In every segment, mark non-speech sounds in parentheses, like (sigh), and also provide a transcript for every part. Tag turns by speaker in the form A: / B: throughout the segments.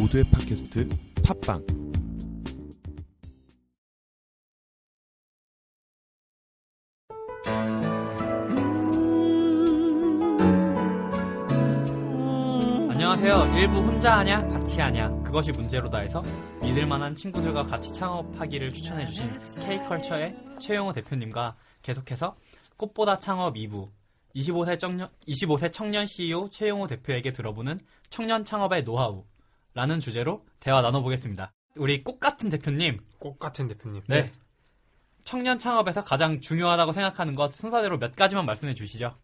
A: 모두의 팟캐스트 팟빵
B: 안녕하세요. 일부 혼자 하냐, 같이 하냐, 그것이 문제로다 해서 믿을만한 친구들과 같이 창업하기를 추천해주신 K컬처의 최용호 대표님과 계속해서 꽃보다 창업 2부 25세 청년, 25세 청년 CEO 최용호 대표에게 들어보는 청년 창업의 노하우 라는 주제로 대화 나눠보겠습니다. 우리 꽃 같은 대표님,
C: 꽃 같은 대표님.
B: 네. 청년 창업에서 가장 중요하다고 생각하는 것 순서대로 몇 가지만 말씀해 주시죠.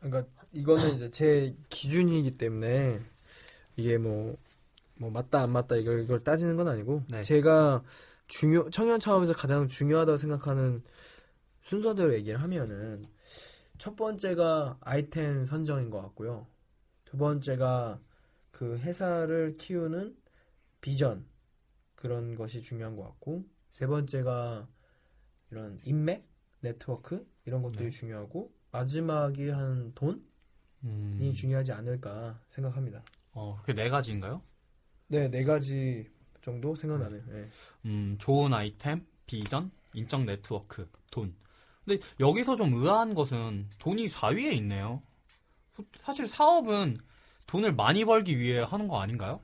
D: 그러니까 이거는 이제 제 기준이기 때문에 이게 뭐, 뭐 맞다 안 맞다 이걸 이걸 따지는 건 아니고
B: 네.
D: 제가 중요 청년 창업에서 가장 중요하다고 생각하는 순서대로 얘기를 하면은 첫 번째가 아이템 선정인 것 같고요. 두 번째가 그 회사를 키우는 비전 그런 것이 중요한 것 같고 세 번째가 이런 인맥 네트워크 이런 것들이
B: 네.
D: 중요하고 마지막이 한 돈이
B: 음,
D: 중요하지 않을까 생각합니다.
B: 어, 그게 네 가지인가요?
D: 네, 네 가지 정도 생각나네요. 네.
B: 음, 좋은 아이템, 비전, 인적 네트워크, 돈. 근데 여기서 좀 의아한 것은 돈이 4위에 있네요. 사실 사업은 돈을 많이 벌기 위해 하는 거 아닌가요?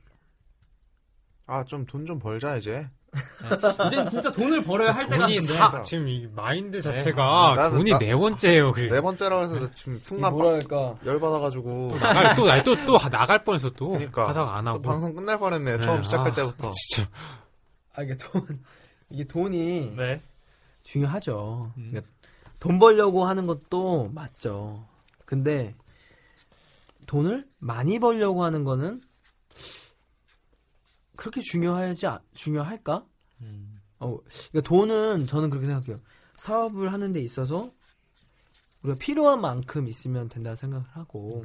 E: 아, 좀 돈 좀 벌자, 이제.
B: 네. 이젠 진짜 돈을 벌어야 할 때가
C: 돈이
B: 있는데.
C: 사, 지금 이 마인드 자체가
E: 나는
C: 돈이
E: 나-
C: 네 번째예요. 그래.
E: 네 번째라고 해서 지금
D: 이
E: 순간
D: 뭐랄까
E: 열 받아가지고.
C: 또 나갈 또 또, 또 나갈 뻔했어 또
E: 그러니까.
C: 하다가
E: 안또
C: 하고.
E: 방송 끝날 뻔했네,
C: 네,
E: 처음 시작할
C: 아,
E: 때부터.
C: 진짜.
D: 아 이게 돈 이게 돈이
B: 네.
D: 중요하죠.
B: 음.
D: 그러니까 돈 벌려고 하는 것도 맞죠. 근데 돈을 많이 벌려고 하는 거는 그렇게 중요하지 않- 중요할까?
B: 음,
D: 어, 그러니까 돈은 저는 그렇게 생각해요. 사업을 하는 데 있어서 우리가 필요한 만큼 있으면 된다 생각을 하고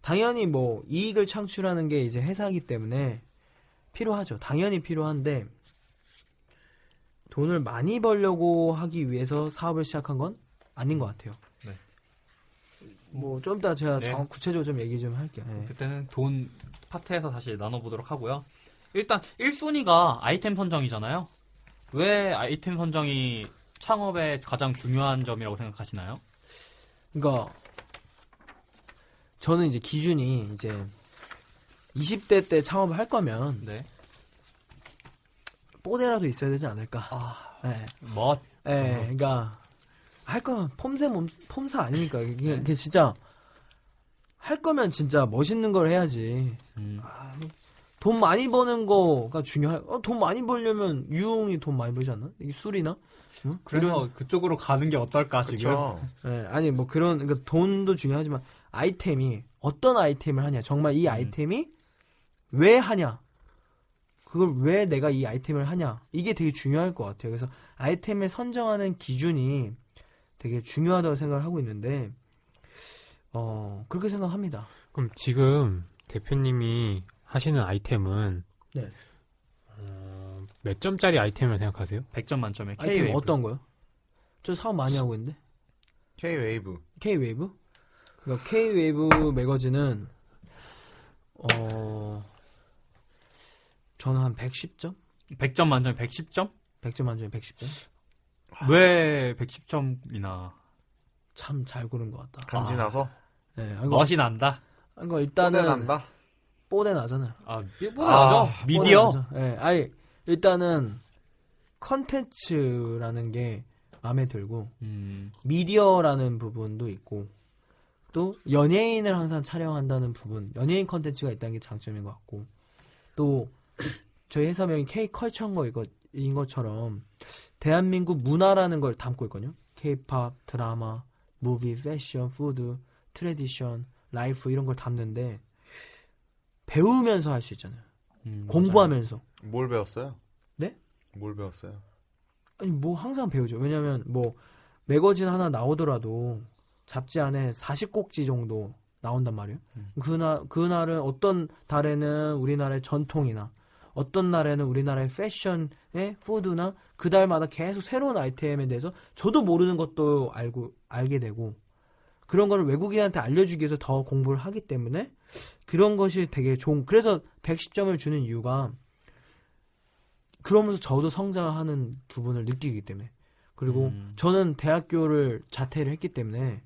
D: 당연히 뭐 이익을 창출하는 게 이제 회사이기 때문에 필요하죠. 당연히 필요한데 돈을 많이 벌려고 하기 위해서 사업을 시작한 건 아닌 것 같아요.
B: 네.
D: 뭐좀 이따 제가
B: 네.
D: 정- 구체적으로 좀 얘기 좀 할게요. 예.
B: 그때는 돈 파트에서 다시 나눠보도록 하고요. 일단 1순위가 아이템 선정이잖아요. 왜 아이템 선정이 창업의 가장 중요한 점이라고 생각하시나요?
D: 그러니까 저는 이제 기준이 이제 20대 때 창업을 할 거면
B: 네.
D: 뽀대라도 있어야 되지 않을까.
B: 아,
D: 예.
B: 멋.
D: 예. 그러니까 할 거면 폼새 몸 폼사 아닙니까? 이게, 이게 진짜 할 거면 진짜 멋있는 걸 해야지.
B: 음,
D: 아, 돈 많이 버는 거가 중요할. 어, 돈 많이 벌려면 유흥이 돈 많이 벌지 않나? 이게 술이나? 응?
B: 그래서 그쪽으로 가는 게 어떨까 지금?
D: 예, 아니 뭐 그런 그러니까 돈도 중요하지만 아이템이 어떤 아이템을 하냐 정말 이
B: 음.
D: 아이템이 왜 하냐 그걸 왜 내가 이 아이템을 하냐 이게 되게 중요할 것 같아요 그래서 아이템을 선정하는 기준이 되게 중요하다고 생각을 하고 있는데 어 그렇게 생각합니다
C: 그럼 지금 대표님이 하시는 아이템은
D: 네.
C: 어, 몇 점짜리 아이템을 생각하세요?
B: 100점 만점에 K
D: 아이템
B: 웨이브.
D: 어떤 거요? 저 사업 많이 하고 있는데
E: K-Wave.
D: K Wave 그러니까 K Wave magazine은 어 저는 한 110점
B: 100점 만점에 110점?
D: 100점 만점에 110점?
B: 왜 110점이나
D: 참 잘 고른 것 같다.
E: 간지나서.
D: 네, 이거,
B: 멋이 난다?
D: 이거 일단은
E: 뽀대 난다.
D: 뽀대 나잖아요.
B: 아,
E: 아,
B: 뭐나죠? 미디어?
D: 뽀대 나죠. 네, 아니 일단은 컨텐츠라는 게 마음에 들고
B: 음,
D: 미디어라는 부분도 있고 또 연예인을 항상 촬영한다는 부분, 연예인 컨텐츠가 있다는 게 장점인 것 같고 또 저희 회사명이 K 컬처인 거인 것처럼 대한민국 문화라는 걸 담고 있거든요. K-pop, 드라마, movie, 패션, food, tradition, life 이런 걸 담는데 배우면서 할 수 있잖아요.
B: 음,
D: 공부하면서.
E: 뭘 배웠어요?
D: 네?
E: 뭘 배웠어요?
D: 아니 뭐 항상 배우죠. 왜냐면 뭐 매거진 하나 나오더라도 잡지 안에 40꼭지 정도 나온단 말이에요.
B: 음.
D: 그날 그날은 어떤 달에는 우리나라의 전통이나 어떤 날에는 우리나라의 패션의 푸드나 그 달마다 계속 새로운 아이템에 대해서 저도 모르는 것도 알고 알게 되고 그런 거를 외국인한테 알려주기 위해서 더 공부를 하기 때문에 그런 것이 되게 좋은 그래서 110점을 주는 이유가 그러면서 저도 성장하는 부분을 느끼기 때문에 그리고
B: 음.
D: 저는 대학교를 자퇴를 했기 때문에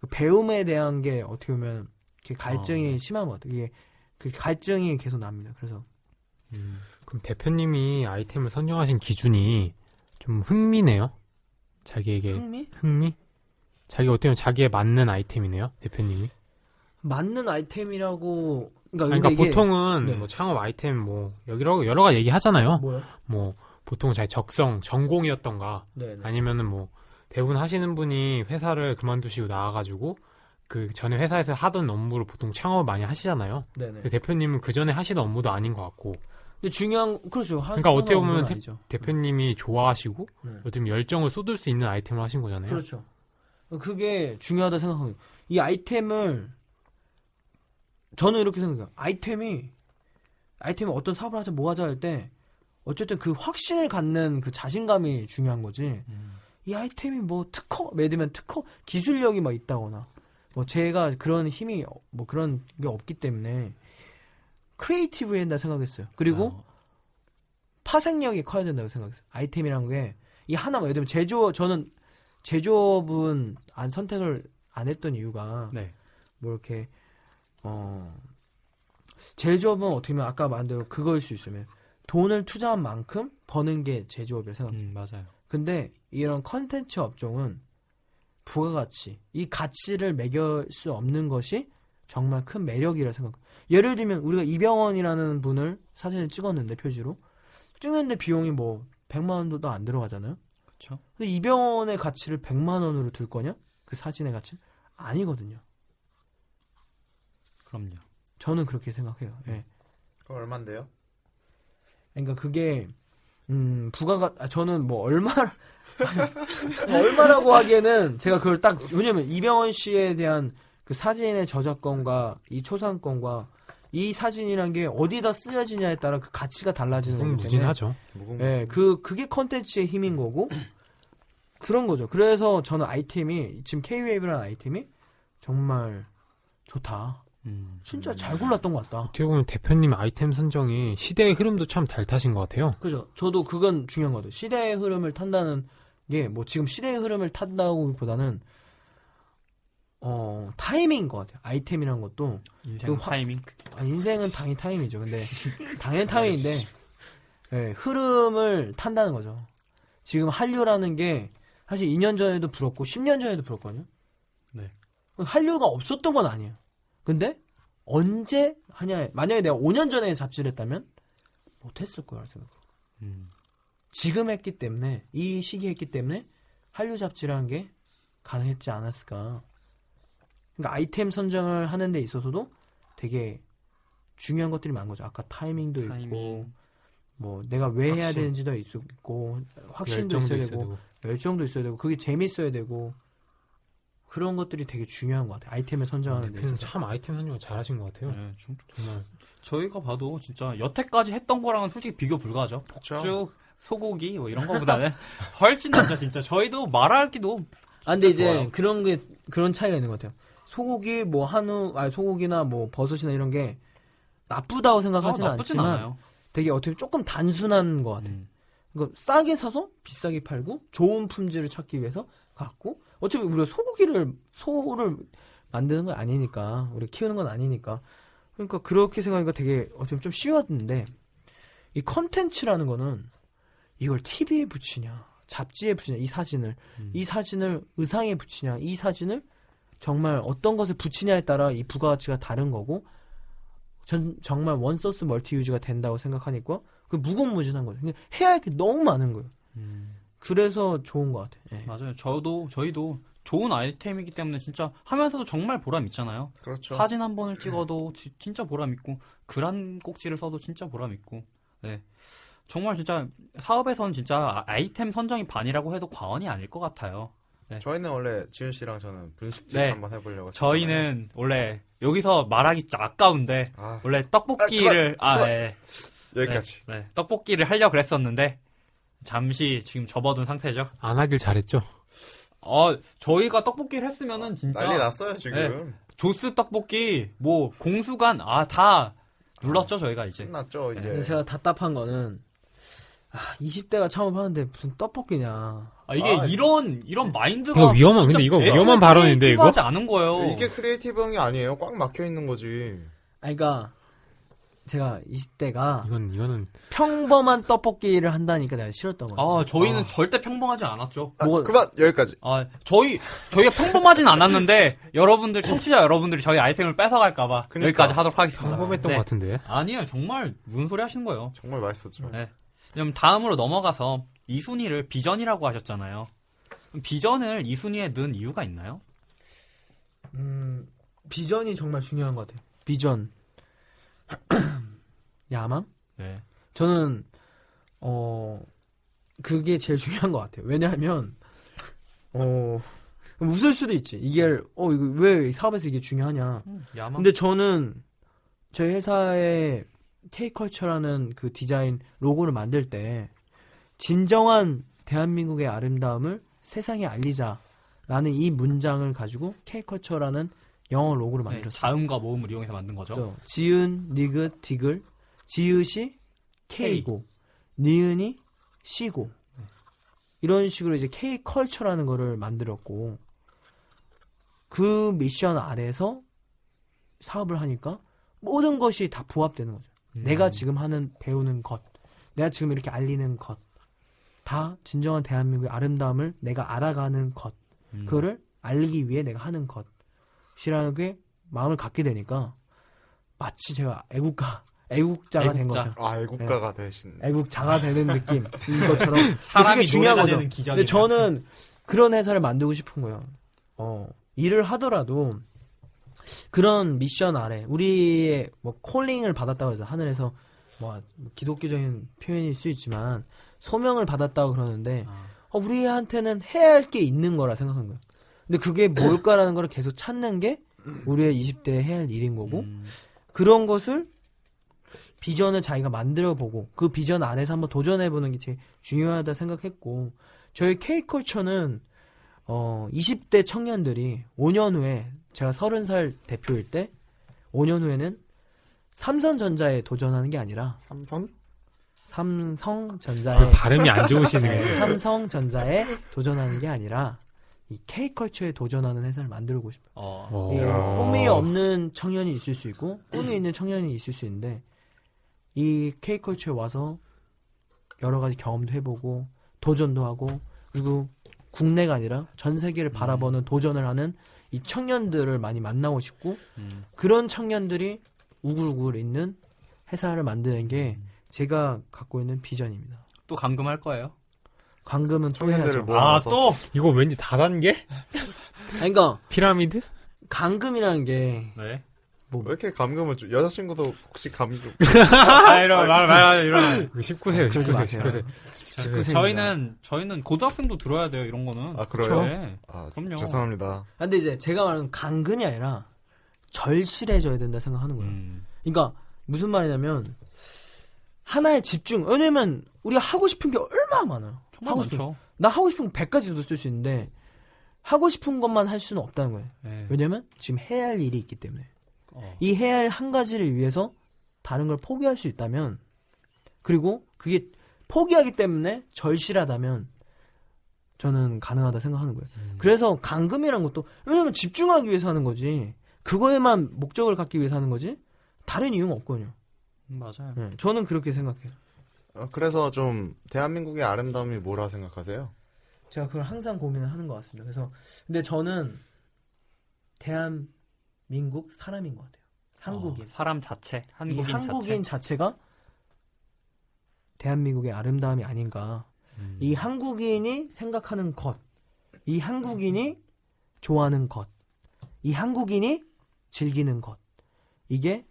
D: 그 배움에 대한 게 어떻게 보면 갈증이
B: 어, 네.
D: 심한 것 같아요. 이게 그 갈증이 계속 납니다. 그래서
C: 음, 그럼 대표님이 아이템을 선정하신 기준이 좀 흥미네요. 자기에게
D: 흥미
C: 흥미? 자기 어떻게 보면 자기에 맞는 아이템이네요, 대표님이.
D: 맞는 아이템이라고 그러니까,
C: 그러니까 보통은
D: 네.
C: 뭐 창업 아이템 뭐 여러 여러 가지 얘기하잖아요.
D: 뭐요?
C: 뭐 보통 자기 적성, 전공이었던가
D: 네. 네.
C: 아니면은 뭐 대부분 하시는 분이 회사를 그만두시고 나와가지고 그 전에 회사에서 하던 업무를 보통 창업을 많이 하시잖아요.
D: 네네.
C: 근데 대표님은 그 전에 하시던 업무도 아닌 것 같고
D: 근데 중요한 그렇죠. 하-
C: 그러니까 어떻게 보면
D: 아니죠.
C: 대표님이 좋아하시고
D: 네.
C: 어떻게 보면 열정을 쏟을 수 있는 아이템을 하신 거잖아요.
D: 그렇죠. 그게 중요하다 생각합니다. 이 아이템을 저는 이렇게 생각해요. 아이템이 아이템이 어떤 사업을 하자 뭐 하자 할 때 어쨌든 그 확신을 갖는 그 자신감이 중요한 거지.
B: 음.
D: 이 아이템이 뭐 특허, 들면 특허 기술력이 막 있다거나 뭐 제가 그런 힘이 어- 뭐 그런 게 없기 때문에 크리에이티브해야 된다 생각했어요. 그리고
B: 어,
D: 파생력이 커야 된다고 생각했어요. 아이템이란 게 이 하나만 예를 들면 제조업 저는 제조업은 안 선택을 안 했던 이유가
B: 네.
D: 뭐 이렇게 어 제조업은 어떻게 보면 아까 말한 대로 그거일 수 있으면 돈을 투자한 만큼 버는 게 제조업이라 생각해요.
B: 음, 맞아요.
D: 근데 이런 컨텐츠 업종은 부가가치, 이 가치를 매길 수 없는 것이 정말 큰 매력이라 생각해요. 예를 들면 우리가 이병헌이라는 분을 사진을 찍었는데 표지로 찍는데 비용이 뭐 100만 원도 안 들어가잖아요.
B: 그렇죠.
D: 근데 이병헌의 가치를 100만 원으로 들 거냐? 그 사진의 가치? 아니거든요.
B: 그럼요.
D: 저는 그렇게 생각해요. 예.
E: 그럼 얼만데요?
D: 그러니까 그게 음 부가가 아, 저는 뭐 얼마 (laughs) 얼마라고 하기에는 제가 그걸 딱 왜냐면 이병헌 씨에 대한 그 사진의 저작권과 이 초상권과 이 사진이란 게 어디다 쓰여지냐에 따라 그 가치가 달라지는 거기 때문에
C: 무궁무진하죠.
E: 무궁
D: 예, 그 그게 컨텐츠의 힘인 거고 (clears throat) 그런 거죠. 그래서 저는 아이템이 지금 K-웨이브라는 아이템이 정말 좋다.
B: 음.
D: 진짜 잘 골랐던 것 같다.
C: 어떻게 보면 대표님 아이템 선정이 시대의 흐름도 참 잘 타신 것 같아요.
D: 그죠. 저도 그건 중요한 거죠. 시대의 흐름을 탄다는 게 뭐 지금 시대의 흐름을 탄다고보다는 어 타이밍인 것 같아요. 아이템이란 것도
B: 인생
D: 그 화-
B: 타이밍.
D: 아, 인생은 당연히 타이밍이죠. 근데 (laughs) 당연히 타이밍인데 예, 흐름을 탄다는 거죠. 지금 한류라는 게 사실 2년 전에도 불었고 10년 전에도 불었거든요.
B: 네.
D: 한류가 없었던 건 아니에요. 근데 언제 하냐 만약에 내가 5년 전에 잡지를 했다면 못했을 거라 생각.
B: 음.
D: 지금 했기 때문에 이 시기에 했기 때문에 한류 잡지라는 게 가능했지 않았을까. 그러니까 아이템 선정을 하는 데 있어서도 되게 중요한 것들이 많은 거죠. 아까 타이밍도 있고
B: 타이밍.
D: 뭐 내가 왜 해야
C: 확신.
D: 되는지도 있고 확신도 있어야
C: 있어야
D: 되고
C: 되고.
D: 열정도 있어야 되고 그게 재밌어야 되고 그런 것들이 되게 중요한 것 같아요. 아이템을 선정하는 데 있어서.
C: 참 아이템 선정을 잘하신 것 같아요.
B: 네, 좀-
C: 정말
B: 저희가 봐도 진짜 여태까지 했던 거랑은 솔직히 비교 불가하죠. 폭죽, 소고기 뭐 이런 거보다는 (laughs) 훨씬 낫죠 진짜. 저희도 말하기도
D: 아 근데 이제
B: 좋아요.
D: 그런 게 그런 차이가 있는 것 같아요. 소고기 뭐 한우 아 소고기나 뭐 버섯이나 이런 게 나쁘다고
B: 어,
D: 생각하지는
B: 나쁘진
D: 않지만
B: 않아요.
D: 되게 어떻게 보면 조금 단순한 것 같아요.
B: 음.
D: 이거 싸게 사서 비싸게 팔고 좋은 품질을 찾기 위해서 갖고 어차피 우리가 소고기를 소를 만드는 건 아니니까 우리 키우는 건 아니니까 그러니까 그렇게 생각하니까 되게 어떻게 좀 쉬웠는데 이 컨텐츠라는 거는 이걸 TV에 붙이냐 잡지에 붙이냐 이 사진을
B: 음.
D: 이 사진을 의상에 붙이냐 이 사진을 정말 어떤 것을 붙이냐에 따라 이 부가가치가 다른 거고 전 정말 원소스 멀티 유즈가 된다고 생각하니까 그 무궁무진한 거죠. 그러니까 해야 할 게 너무 많은 거예요.
B: 음.
D: 그래서 좋은 것 같아요. 예.
B: 맞아요. 저도 저희도 좋은 아이템이기 때문에 진짜 하면서도 정말 보람 있잖아요.
E: 그렇죠.
B: 사진 한 번을 찍어도 지- 진짜 보람 있고 글 한 꼭지를 써도 진짜 보람 있고. 네. 정말 진짜 사업에선 진짜 아- 아이템 선정이 반이라고 해도 과언이 아닐 것 같아요.
E: 저희는 원래 지훈 씨랑 저는 분식집
B: 네.
E: 한번 해보려고.
B: 저희는 원래 여기서 말하기 진짜 아까운데
E: 아,
B: 원래 떡볶이를 아,
E: 그만.
B: 네,
E: 여기까지.
B: 네, 떡볶이를 하려고 그랬었는데 잠시 지금 접어둔 상태죠.
C: 안 하길 잘했죠.
B: 어, 저희가 떡볶이를 했으면은 진짜
E: 난리 났어요 지금.
B: 죠스 떡볶이 뭐 공수간 아 다 눌렀죠 저희가 이제.
E: 끝났죠 이제.
D: 근데 제가 답답한 거는 아, 20대가 창업하는데 무슨 떡볶이냐.
B: 아, 이게
E: 아,
B: 이런 이런 마인드가
C: 이거 위험한- 근데 이거 위험한 발언인데, 이거?
B: creative하지 않은 거예요.
E: 이게 creative한 게 아니에요. 꽉 막혀 있는 거지.
D: 아니, 그러니까 제가 20대가
C: 이건 이거는
D: 평범한 떡볶이를 한다니까 내가 싫었던 거예요.
B: 아 저희는 절대 평범하지 않았죠.
E: 아,
D: 뭐가-
E: 그만 여기까지.
B: 아 저희 저희가 평범하진 않았는데 여러분들 청취자 여러분들이 저희 아이템을 뺏어갈까봐
E: 그러니까.
B: 여기까지 하도록 하겠습니다.
C: 평범했던
B: 네.
C: 것 같은데.
B: 아니에요 정말 무슨 소리 하시는 거예요.
E: 정말 맛있었죠.
B: 네. 그럼 다음으로 넘어가서 이 순위를 비전이라고 하셨잖아요. 그럼 비전을 이 순위에 넣은 이유가 있나요?
D: 음, 비전이 정말 중요한 것 같아요. 비전. (clears throat) 야망?
B: 네.
D: 저는 어 그게 제일 중요한 것 같아요. 왜냐하면 어 웃을 수도 있지. 이게 어 이거 왜 사업에서 이게 중요하냐.
B: 야망.
D: 근데 저는 저희 회사의 K컬처라는 그 디자인 로고를 만들 때 진정한 대한민국의 아름다움을 세상에 알리자라는 이 문장을 가지고 K컬처라는 영어 로고를
B: 네,
D: 만들었어요.
B: 자음과 모음을 이용해서 만든 거죠.
D: 그렇죠. 지은, 니긋, 디글, 지읒이 K고, 니은이 C고. 이런 식으로 이제 K 컬처라는 거를 만들었고, 그 미션 아래서 사업을 하니까 모든 것이 다 부합되는 거죠.
B: 음.
D: 내가 지금 하는 배우는 것, 내가 지금 이렇게 알리는 것, 다 진정한 대한민국의 아름다움을 내가 알아가는 것,
B: 음.
D: 그거를 알리기 위해 내가 하는 것이라는 게 마음을 갖게 되니까 마치 제가 애국가, 애국자가 된
B: 애국자.
D: 거죠.
E: 아 애국가가 대신.
D: 애국자가 되는 느낌. 이것처럼. (laughs)
B: 사람이
D: 중요한 거죠. 근데 저는 그런 회사를 만들고 싶은 거예요. 어, 일을 하더라도 그런 미션 아래 우리의 뭐 콜링을 받았다고 해서 하늘에서 뭐 기독교적인 표현일 수 있지만 소명을 받았다고 그러는데
B: 아.
D: 어, 우리한테는 해야 할 게 있는 거라 생각한 거예요. 근데 그게 뭘까라는 걸 계속 찾는 게 우리의 20대에 해야 할 일인 거고
B: 음.
D: 그런 것을 비전을 자기가 만들어 보고 그 비전 안에서 한번 도전해 보는 게 제일 중요하다 생각했고 저희 K컬처는 어 20대 청년들이 5년 후에 제가 30살 대표일 때 5년 후에는 삼성전자에 도전하는 게 아니라
E: 삼선?
D: 삼성전자에
C: 발음이 안 좋으시네.
D: 네, 삼성전자에 도전하는 게 아니라 이 K컬처에 도전하는 회사를 만들고 싶어요.
B: 어.
C: 어.
D: 예,
E: 야.
D: 꿈이 없는 청년이 있을 수 있고 꿈이 있는 청년이 있을 수 있는데 이 K컬처에 와서 여러 가지 경험도 해보고 도전도 하고 그리고 국내가 아니라 전 세계를 바라보는 도전을 하는 이 청년들을 많이 만나고 싶고
B: 음.
D: 그런 청년들이 우글우글 있는 회사를 만드는 게 제가 갖고 있는 비전입니다.
B: 또 감금할 거예요.
D: 광금은 또
E: 청년들을
D: 해야죠.
E: 모아-
B: 아
E: 모아서.
B: 또.
C: 이거 왠지 다단계?
D: 아니, 그러니까
C: 피라미드?
D: 강금이라는 게
B: 네.
E: 왜 이렇게 감금을 주... 여자친구도 혹시 감금?
B: 아 이런 말 말 이런.
C: 19세요,
D: 그러지
C: 19세,
D: 마세요.
C: 19세.
D: 19세.
B: 저희는 저희는 고등학생도 들어야 돼요 이런 거는.
E: 아 그래요?
B: 네.
E: 아,
B: 그럼요.
E: 죄송합니다.
D: 아, 근데 이제 제가 말하는 강금이 아니라 절실해져야 된다 생각하는 거예요.
B: 음.
D: 그러니까 무슨 말이냐면 하나에 집중. 왜냐면 우리가 하고 싶은 게 얼마나 많아요.
B: 정말
D: 하고 싶은
B: 많죠.
D: 나 하고 싶은 거 100가지도 쓸 수 있는데 하고 싶은 것만 할 수는 없다는 거예요.
B: 네.
D: 왜냐면 지금 해야 할 일이 있기 때문에.
B: 어.
D: 이 해야 할 한 가지를 위해서 다른 걸 포기할 수 있다면 그리고 그게 포기하기 때문에 절실하다면 저는 가능하다 생각하는 거예요.
B: 음.
D: 그래서 강금이란 것도 왜냐면 집중하기 위해서 하는 거지 그거에만 목적을 갖기 위해서 하는 거지 다른 이유는 없거든요.
B: 음, 맞아요.
D: 네, 저는 그렇게 생각해요.
E: 어, 그래서 좀 대한민국의 아름다움이 뭐라 생각하세요?
D: 제가 그걸 항상 고민을 하는 것 같습니다. 그래서 근데 저는 대한민국 사람인 것 같아요. 한국인.
B: 어, 사람 자체,
D: 이
B: 한국인,
D: 한국인
B: 자체.
D: 자체 가 대한민국의 아름다움이 아닌가.
B: 음.
D: 이 한국인이 생각하는 것, 이 한국인이 좋아하는 것, 이 한국인이 즐기는 것, 이게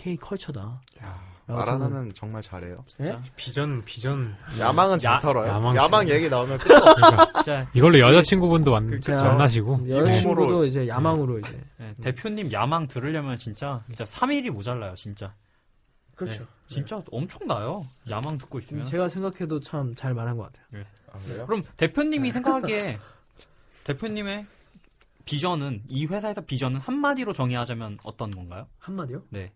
D: K 컬처다.
E: 야,
D: 야,
E: 말
D: 저는-
E: 하나는 정말 잘해요.
B: 진짜.
C: 비전, 비전.
E: 야망은 잘
B: 야-
E: 털어요.
C: 야망
E: 야망,
C: 잘-
E: 얘기 나오면 (laughs) 끝도
C: 그러니까 이걸로 여자친구분도 만. 만나시고.
D: 여자친구도 이제 야망으로 이제.
B: 네, 대표님 야망 들으려면 진짜 진짜 3일이 모자라요, 진짜.
D: 그렇죠.
B: 네, 진짜 엄청 나요. 야망 듣고 있으면.
D: 제가 생각해도 참 잘 말한 것 같아요.
E: 아, 그래요?
B: 그럼 대표님이 생각하기에 (laughs) 대표님의 비전은 이 회사에서 비전은 한마디로 정의하자면 어떤 건가요?
D: 한마디요?
B: 네.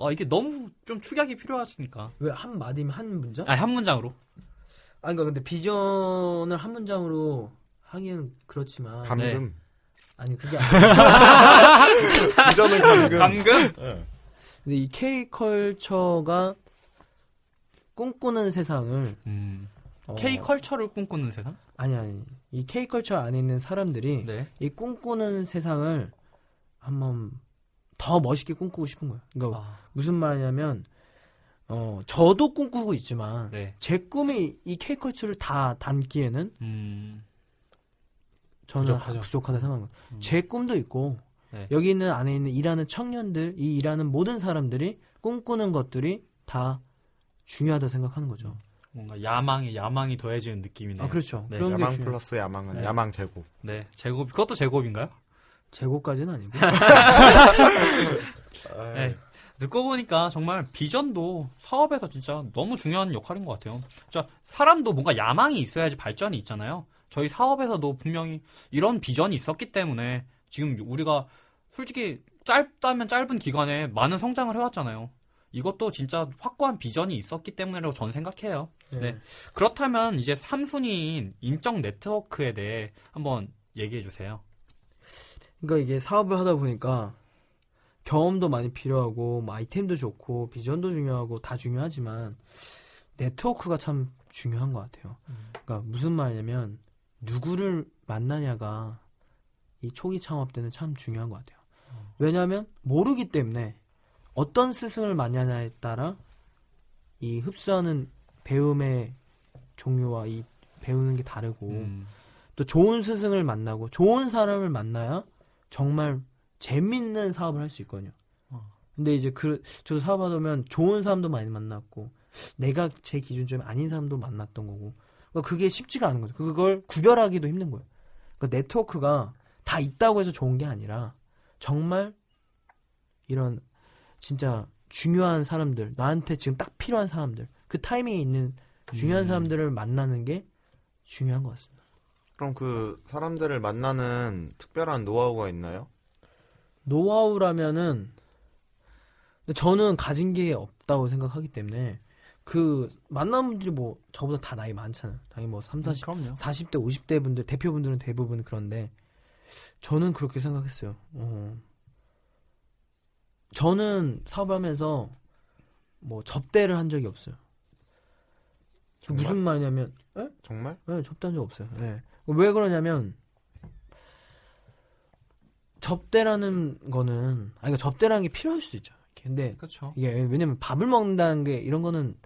B: 어 이게 너무 좀 축약이 필요하시니까.
D: 왜 한 마디면 한 문장?
B: 아니 한 문장으로.
D: 아, 그러니까 근데 비전을 한 문장으로 하기는 그렇지만
E: 감금.
D: 아니 그게 아니라 (laughs)
E: 비전은 감금.
B: 감금?
E: 예.
D: 근데 이 K 컬처가 꿈꾸는 세상을
B: 음.
D: 어,
B: K 컬처를 꿈꾸는 세상?
D: 아니 아니 이 K 컬처 안에 있는 사람들이
B: 네.
D: 이 꿈꾸는 세상을 한번 더 멋있게 꿈꾸고 싶은 거예요. 그러니까
B: 아,
D: 무슨 말이냐면 어 저도 꿈꾸고 있지만
B: 네.
D: 제 꿈이 이 K 컬처를 다 담기에는
B: 음.
D: 저는
C: 부족하죠.
D: 부족하다 생각합니다.
B: 음.
D: 제 꿈도 있고
B: 네.
D: 여기 있는 안에 있는 일하는 청년들, 이 일하는 모든 사람들이 꿈꾸는 것들이 다 중요하다 생각하는 거죠.
B: 뭔가 야망에 야망이 더해지는 느낌이네요.
D: 아 그렇죠.
B: 네.
E: 야망. 플러스 야망은
B: 네.
E: 야망 제곱.
B: 네. 제곱 그것도 제곱인가요?
D: 재고까지는 아니고. (laughs)
B: 네. 듣고 보니까 정말 비전도 사업에서 진짜 너무 중요한 역할인 것 같아요. 자, 사람도 뭔가 야망이 있어야지 발전이 있잖아요. 저희 사업에서도 분명히 이런 비전이 있었기 때문에 지금 우리가 솔직히 짧다면 짧은 기간에 많은 성장을 해왔잖아요. 이것도 진짜 확고한 비전이 있었기 때문이라고 저는 생각해요. 네. 그렇다면 이제 3순위인 인적 네트워크에 대해 한번 얘기해 주세요.
D: 그러니까 이게 사업을 하다 보니까 경험도 많이 필요하고 뭐 아이템도 좋고 비전도 중요하고 다 중요하지만 네트워크가 참 중요한 것 같아요. 그러니까 무슨 말이냐면 누구를 만나냐가 이 초기 창업 때는 참 중요한 것 같아요. 왜냐하면 모르기 때문에 어떤 스승을 만나냐에 따라 이 흡수하는 배움의 종류와 이 배우는 게 다르고
B: 음.
D: 또 좋은 스승을 만나고 좋은 사람을 만나야 정말 재밌는 사업을 할 수 있거든요.
B: 어.
D: 근데 이제 그 저도 사업하다 보면 좋은 사람도 많이 만났고 내가 제 기준점이 아닌 사람도 만났던 거고 그러니까 그게 쉽지가 않은 거죠. 그걸 구별하기도 힘든 거예요. 그러니까 네트워크가 다 있다고 해서 좋은 게 아니라 정말 이런 진짜 중요한 사람들 나한테 지금 딱 필요한 사람들 그 타이밍에 있는 중요한
B: 음.
D: 사람들을 만나는 게 중요한 것 같습니다.
E: 그럼 그 사람들을 만나는 특별한 노하우가 있나요?
D: 노하우라면은 근데 저는 가진 게 없다고 생각하기 때문에 그 만나는 분들이 뭐 저보다 다 나이 많잖아요. 당연히 뭐 3, 40,
B: 그럼요.
D: 40대, 50대 분들 대표분들은 대부분 그런데 저는 그렇게 생각했어요. 어. 저는 사업하면서 뭐 접대를 한 적이 없어요. 그
E: 정말?
D: 무슨 말이냐면
E: 정말?
D: 네, 접대한 적 없어요. 네. 왜 그러냐면 접대라는 거는 아니 그러니까 접대라는 게 필요할 수도 있죠. 근데
B: 그렇죠.
D: 이게 왜냐면 밥을 먹는다는 게 이런 거는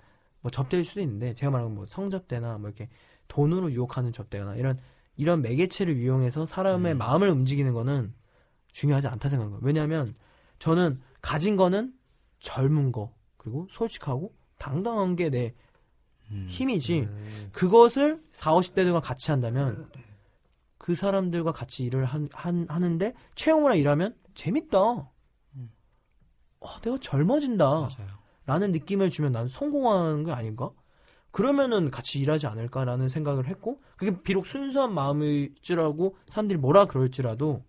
D: 뭐 접대일 수도 있는데 제가 말하는 뭐 성접대나 뭐 이렇게 돈으로 유혹하는 접대나 이런 이런 매개체를 이용해서 사람의
B: 음.
D: 마음을 움직이는 거는 중요하지 않다 생각해요. 왜냐하면 저는 가진 거는 젊은 거 그리고 솔직하고 당당한 게내
B: 음.
D: 힘이지
E: 음.
D: 그것을 40, 50대들과 같이 한다면 그 사람들과 같이 일을 한, 한- 하는데 채용이랑 일하면 재밌다.
B: 음.
D: 어, 내가 젊어진다.
B: 맞아요.
D: 라는 느낌을 주면 난 성공하는 게 아닌가? 그러면은 같이 일하지 않을까라는 생각을 했고 그게 비록 순수한 마음일지라고 사람들이 뭐라 그럴지라도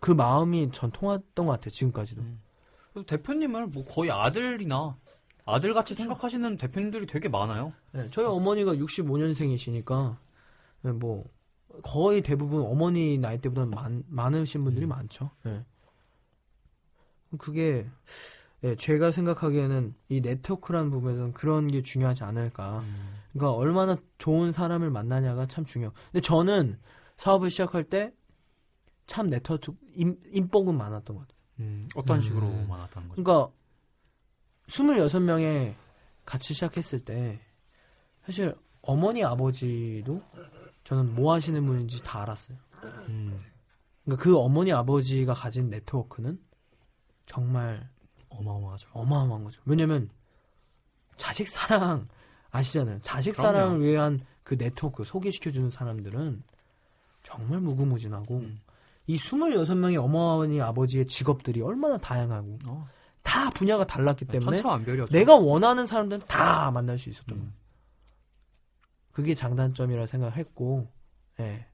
D: 그 마음이 전 통했던 것 같아요 지금까지도
B: 음. 대표님을 뭐 거의 아들이나 아들같이 생각하시는 대표님들이 되게 많아요.
D: 네, 저희 어머니가 65년생이시니까 뭐 거의 대부분 어머니 나이 때보다 많, 많으신 분들이
B: 음.
D: 많죠. 네. 그게 예, 제가 생각하기에는 이 네트워크라는 부분에서는 그런 게 중요하지 않을까. 그러니까 얼마나 좋은 사람을 만나냐가 참 중요. 근데 저는 사업을 시작할 때 참 네트워크 인, 인복은 많았던 것 같아요.
B: 음, 어떤
C: 음.
B: 식으로 많았다는 거죠?
D: 그러니까 26명에 같이 시작했을 때 사실 어머니 아버지도 저는 뭐 하시는 분인지 다 알았어요.
B: 음,
D: 그러니까 그 어머니 아버지가 가진 네트워크는 정말
B: 어마어마하죠.
D: 어마어마한 거죠. 왜냐면 자식 사랑 아시잖아요. 자식
B: 그럼요.
D: 사랑을 위한 그 네트워크 소개시켜주는 사람들은 정말 무궁무진하고
B: 음.
D: 이 26명의 어머니 아버지의 직업들이 얼마나 다양하고
B: 어,
D: 다 분야가 달랐기 때문에
B: 천차만별이었죠.
D: 내가 원하는 사람들은 다 만날 수 있었던
B: 음.
D: 거예요. 그게 장단점이라 생각했고, 예.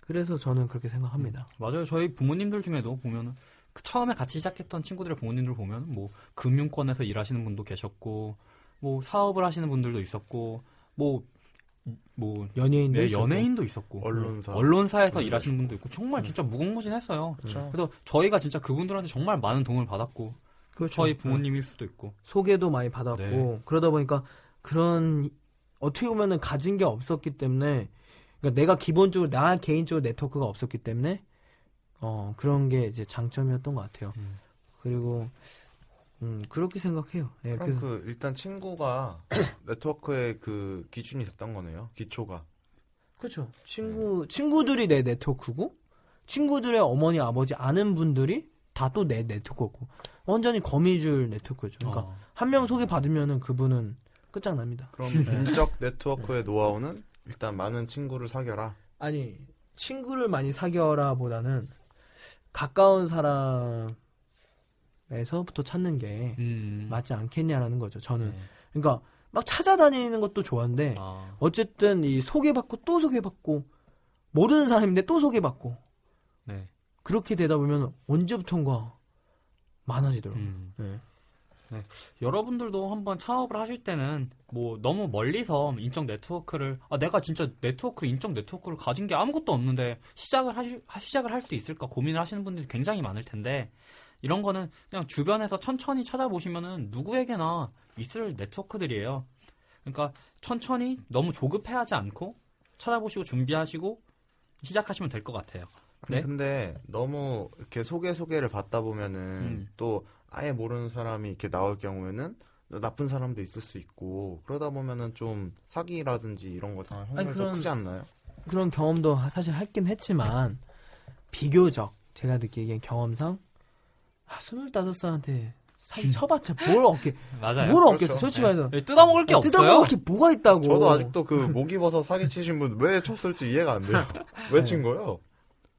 D: 그래서 저는 그렇게 생각합니다.
B: 맞아요. 저희 부모님들 중에도 보면은 그 처음에 같이 시작했던 친구들의 부모님들 보면 뭐 금융권에서 일하시는 분도 계셨고 뭐 사업을 하시는 분들도 있었고 뭐뭐
D: 연예인도
B: 네,
D: 있었고.
B: 연예인도 있었고
E: 언론사.
B: 언론사에서
E: 네.
B: 일하시는 분도 있고 정말 진짜 무궁무진했어요.
E: 그렇죠.
B: 그래서 저희가 진짜 그분들한테 정말 많은 도움을 받았고
D: 그렇죠.
B: 저희 부모님일 수도 있고
D: 소개도 많이 받았고
B: 네.
D: 그러다 보니까 그런 어떻게 보면은 가진 게 없었기 때문에 그러니까 내가 기본적으로 나 개인적으로 네트워크가 없었기 때문에 어 그런 게 이제 장점이었던 것 같아요.
B: 음.
D: 그리고 음 그렇게 생각해요. 예,
E: 그럼
D: 그-
E: 그 일단 친구가 (coughs) 네트워크의 그 기준이 됐던 거네요. 기초가.
D: 그렇죠. 친구 친구들이 내 네트워크고 친구들의 어머니 아버지 아는 분들이 다 또 내 네트워크고 완전히 거미줄 네트워크죠. 그러니까
B: 어.
D: 한명 소개 받으면은 그분은 끝장납니다.
E: 그럼 인적 (laughs) 네트워크의 노하우는 일단 많은 친구를 사겨라.
D: 아니 친구를 많이 사겨라보다는 가까운 사람에서부터 찾는 게
B: 음.
D: 맞지 않겠냐라는 거죠. 저는
B: 네.
D: 그러니까 막 찾아다니는 것도 좋아한데
B: 아.
D: 어쨌든 이 소개받고 또 소개받고 모르는 사람인데 또 소개받고
B: 네.
D: 그렇게 되다 보면 언제부턴가 많아지더라고요.
B: 음.
D: 네.
B: 여러분들도 한번 창업을 하실 때는 뭐 너무 멀리서 인적 네트워크를 아 내가 진짜 네트워크 인적 네트워크를 가진 게 아무것도 없는데 시작을 하시, 하- 시작을 할 수 있을까 고민을 하시는 분들이 굉장히 많을 텐데 이런 거는 그냥 주변에서 천천히 찾아보시면은 누구에게나 있을 네트워크들이에요. 그러니까 천천히 너무 조급해하지 않고 찾아보시고 준비하시고 시작하시면 될 것 같아요. 네?
E: 근데 너무 이렇게 소개 소개를 받다 보면은
B: 음.
E: 또 아예 모르는 사람이 이렇게 나올 경우에는 나쁜 사람도 있을 수 있고 그러다 보면은 좀 사기라든지 이런 거 다 확률이 더
D: 그런-
E: 크지 않나요?
D: 그런 경험도 사실 했긴 했지만 비교적 제가 느끼기엔 경험상 아, 25살한테 사기 쳐봤자 뭘 얻게 (laughs)
B: 맞아요.
D: 뭘 얻겠어
E: 그렇죠.
D: 솔직히
B: 네.
D: 말해서
B: 네, 뜯어먹을 게 없어요.
D: 뜯어먹을 게 뭐가 있다고
E: 저도 아직도 그 목 입어서 (laughs) 사기 치신 분 왜 쳤을지 이해가 안 돼요. (laughs) 왜 친 거예요?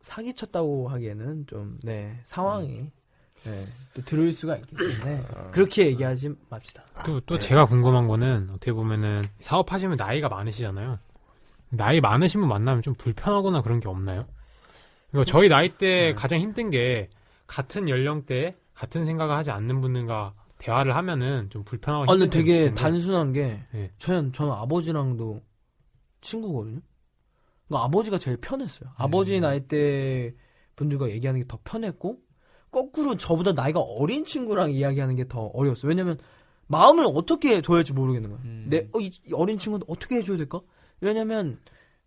D: 사기 쳤다고 하기에는 좀 네 상황이 네, 또 들을 수가 있기 때문에 그렇게 얘기하지 맙시다.
C: 또, 또
E: 네.
C: 제가 궁금한 거는 어떻게 보면은 사업하시면 나이가 많으시잖아요. 나이 많으신 분 만나면 좀 불편하거나 그런 게 없나요? 그러니까 저희 나이 때 가장 힘든 게 같은 연령대에 같은 생각을 하지 않는 분들과 대화를 하면은 좀 불편하고
D: 아, 근데 되게. 단순한 게
C: 네.
D: 저는 저는 아버지랑도 친구거든요. 그러니까 아버지가 제일 편했어요. 아버지 나이 때 분들과 얘기하는 게 더 편했고 거꾸로 저보다 나이가 어린 친구랑 이야기하는 게 더 어려웠어요. 왜냐면 마음을 어떻게 둬야 할지 모르겠는 거예요.
B: 음.
D: 내 어, 이, 이 어린 친구한테 어떻게 해줘야 될까? 왜냐면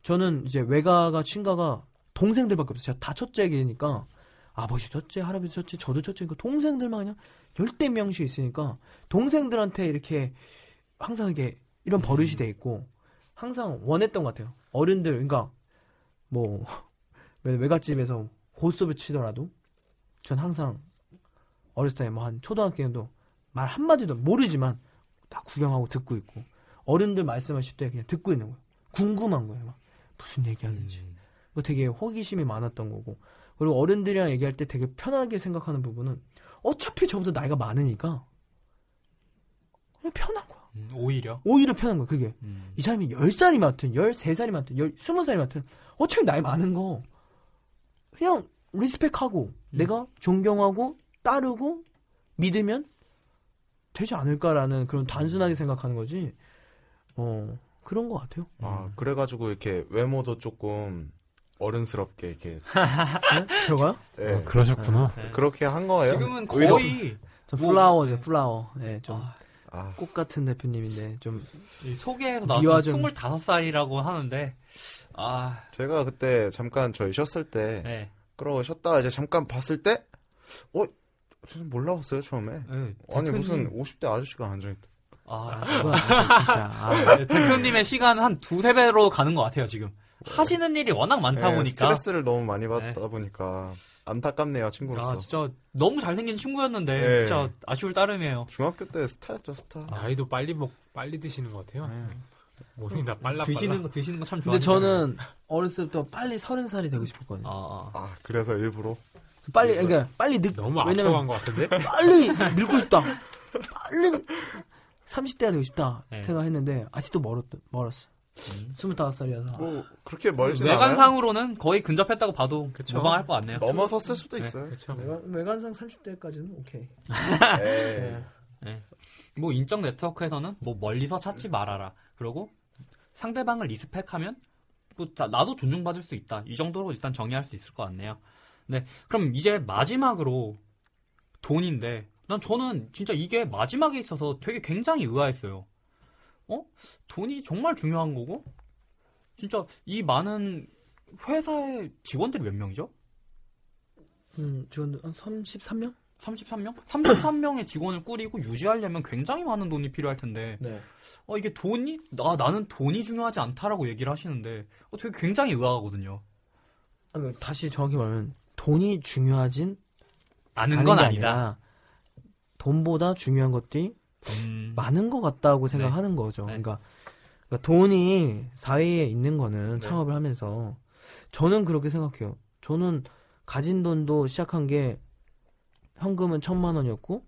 D: 저는 이제 외가가 친가가 동생들밖에 없어요. 제가 다 첫째이니까 아버지 첫째, 할아버지 첫째, 저도 첫째니까 동생들만 그냥 열대 명씩 있으니까 동생들한테 이렇게 항상 이게 이런 버릇이 돼 있고 항상 원했던 것 같아요. 어른들 그러니까 뭐 (laughs) 외- 외갓집에서 고스톱을 치더라도 전 항상 어렸을 때 뭐 한 초등학교에도 말 한마디도 모르지만 다 구경하고 듣고 있고 어른들 말씀하실 때 그냥 듣고 있는 거예요. 궁금한 거예요. 막 무슨 얘기하는지.
B: 음.
D: 그거 되게 호기심이 많았던 거고 그리고 어른들이랑 얘기할 때 되게 편하게 생각하는 부분은 어차피 저보다 나이가 많으니까 그냥 편한 거야.
B: 음, 오히려.
D: 오히려 편한 거야. 그게
B: 음.
D: 이 사람이 10살이 많든 13살이 많든 10, 20살이 많든 어차피 나이 많은 거 그냥 리스펙하고 내가 존경하고 따르고 믿으면 되지 않을까라는 그런 단순하게 생각하는 거지 어 그런 것 같아요
E: 아 그래가지고 이렇게 외모도 조금 어른스럽게 이렇게 (laughs)
D: 네? 제가요?
E: 예,
C: 어, 그러셨구나.
B: 네.
E: 그렇게 한 거예요.
B: 지금은
E: 의도-
B: 거의
D: 저
B: 뭐-
D: 플라워죠 플라워 네, 좀
B: 아,
D: 꽃
E: 아,
D: 같은 대표님인데 좀 미화
B: 나와서
D: 좀-
B: 25살이라고 하는데 아,
E: 제가 그때 잠깐 저희 쉬었을 때
B: 네.
E: 그러고 쉬었다가 이제 잠깐 봤을 때 어? 저는 몰라봤어요 처음에.
B: 네,
E: 아니
B: 대표님-
E: 무슨 50대 아저씨가 앉아있다.
B: 아,
D: 진짜, 진짜 아,
B: 네, 대표님의 시간은 한 두세 배로 가는 것 같아요, 지금. 하시는 일이 워낙 많다
E: 예,
B: 보니까.
E: 스트레스를 너무 많이 받다 보니까 안타깝네요 친구로서.
B: 아, 진짜 너무 잘생긴 친구였는데,
E: 네.
B: 진짜 아쉬울 따름이에요.
E: 중학교 때 스타였죠 스타.
C: 나이도 빨리 먹 빨리 드시는 것 같아요. 뭐든 다 빨라
B: 드시는
C: 빨라.
B: 거, 드시는 거참
D: 근데
B: 좋아하시잖아요.
D: 저는 어렸을 때부터 빨리 서른 살이 되고 싶었거든요
B: 아, 아.
E: 아 그래서 일부러
D: 빨리 그러니까 빨리 늙
C: 너무
D: 왜냐면
C: 앞서간 것 같은데?
D: 빨리 늙고 싶다. 빨리 30대가 되고 싶다
B: 네.
D: 생각했는데 아직도 멀었 멀었어. 25살이어서.
E: 뭐 그렇게 멀진 않아요.
B: 외관상으로는 거의 근접했다고 봐도
C: 그쵸.
B: 무방할 것 같네요.
E: 넘어섰을 수도 있어요.
C: 그렇죠.
D: 외관, 외관상 30대까지는 오케이.
E: 에이. (laughs)
B: 뭐 인적 네트워크에서는 뭐 멀리서 찾지 말아라. 그리고 상대방을 리스펙하면 뭐 자, 나도 존중받을 수 있다. 이 정도로 일단 정의할 수 있을 것 같네요. 네, 그럼 이제 마지막으로 돈인데 난 저는 진짜 이게 마지막에 있어서 되게 굉장히 의아했어요. 어? 돈이 정말 중요한 거고 진짜 이 많은 회사의 직원들이 몇 명이죠?
D: 음, 지금 한 33명?
B: 33명? 33명의 직원을 꾸리고 유지하려면 굉장히 많은 돈이 필요할 텐데
D: 네.
B: 어, 이게 돈이, 나, 나는 돈이 중요하지 않다라고 얘기를 하시는데, 어, 되게 굉장히 의아하거든요.
D: 아, 그 다시 정확히 말하면 돈이 중요하진 않은 건게
B: 아니다.
D: 돈보다 중요한 것들이
B: 음,
D: 많은 것 같다고 생각하는 거죠.
B: 네.
D: 그러니까, 그러니까 돈이 사회에 있는 거는
B: 네.
D: 창업을 하면서 저는 그렇게 생각해요. 저는 가진 돈도 시작한 게 현금은 천만 원이었고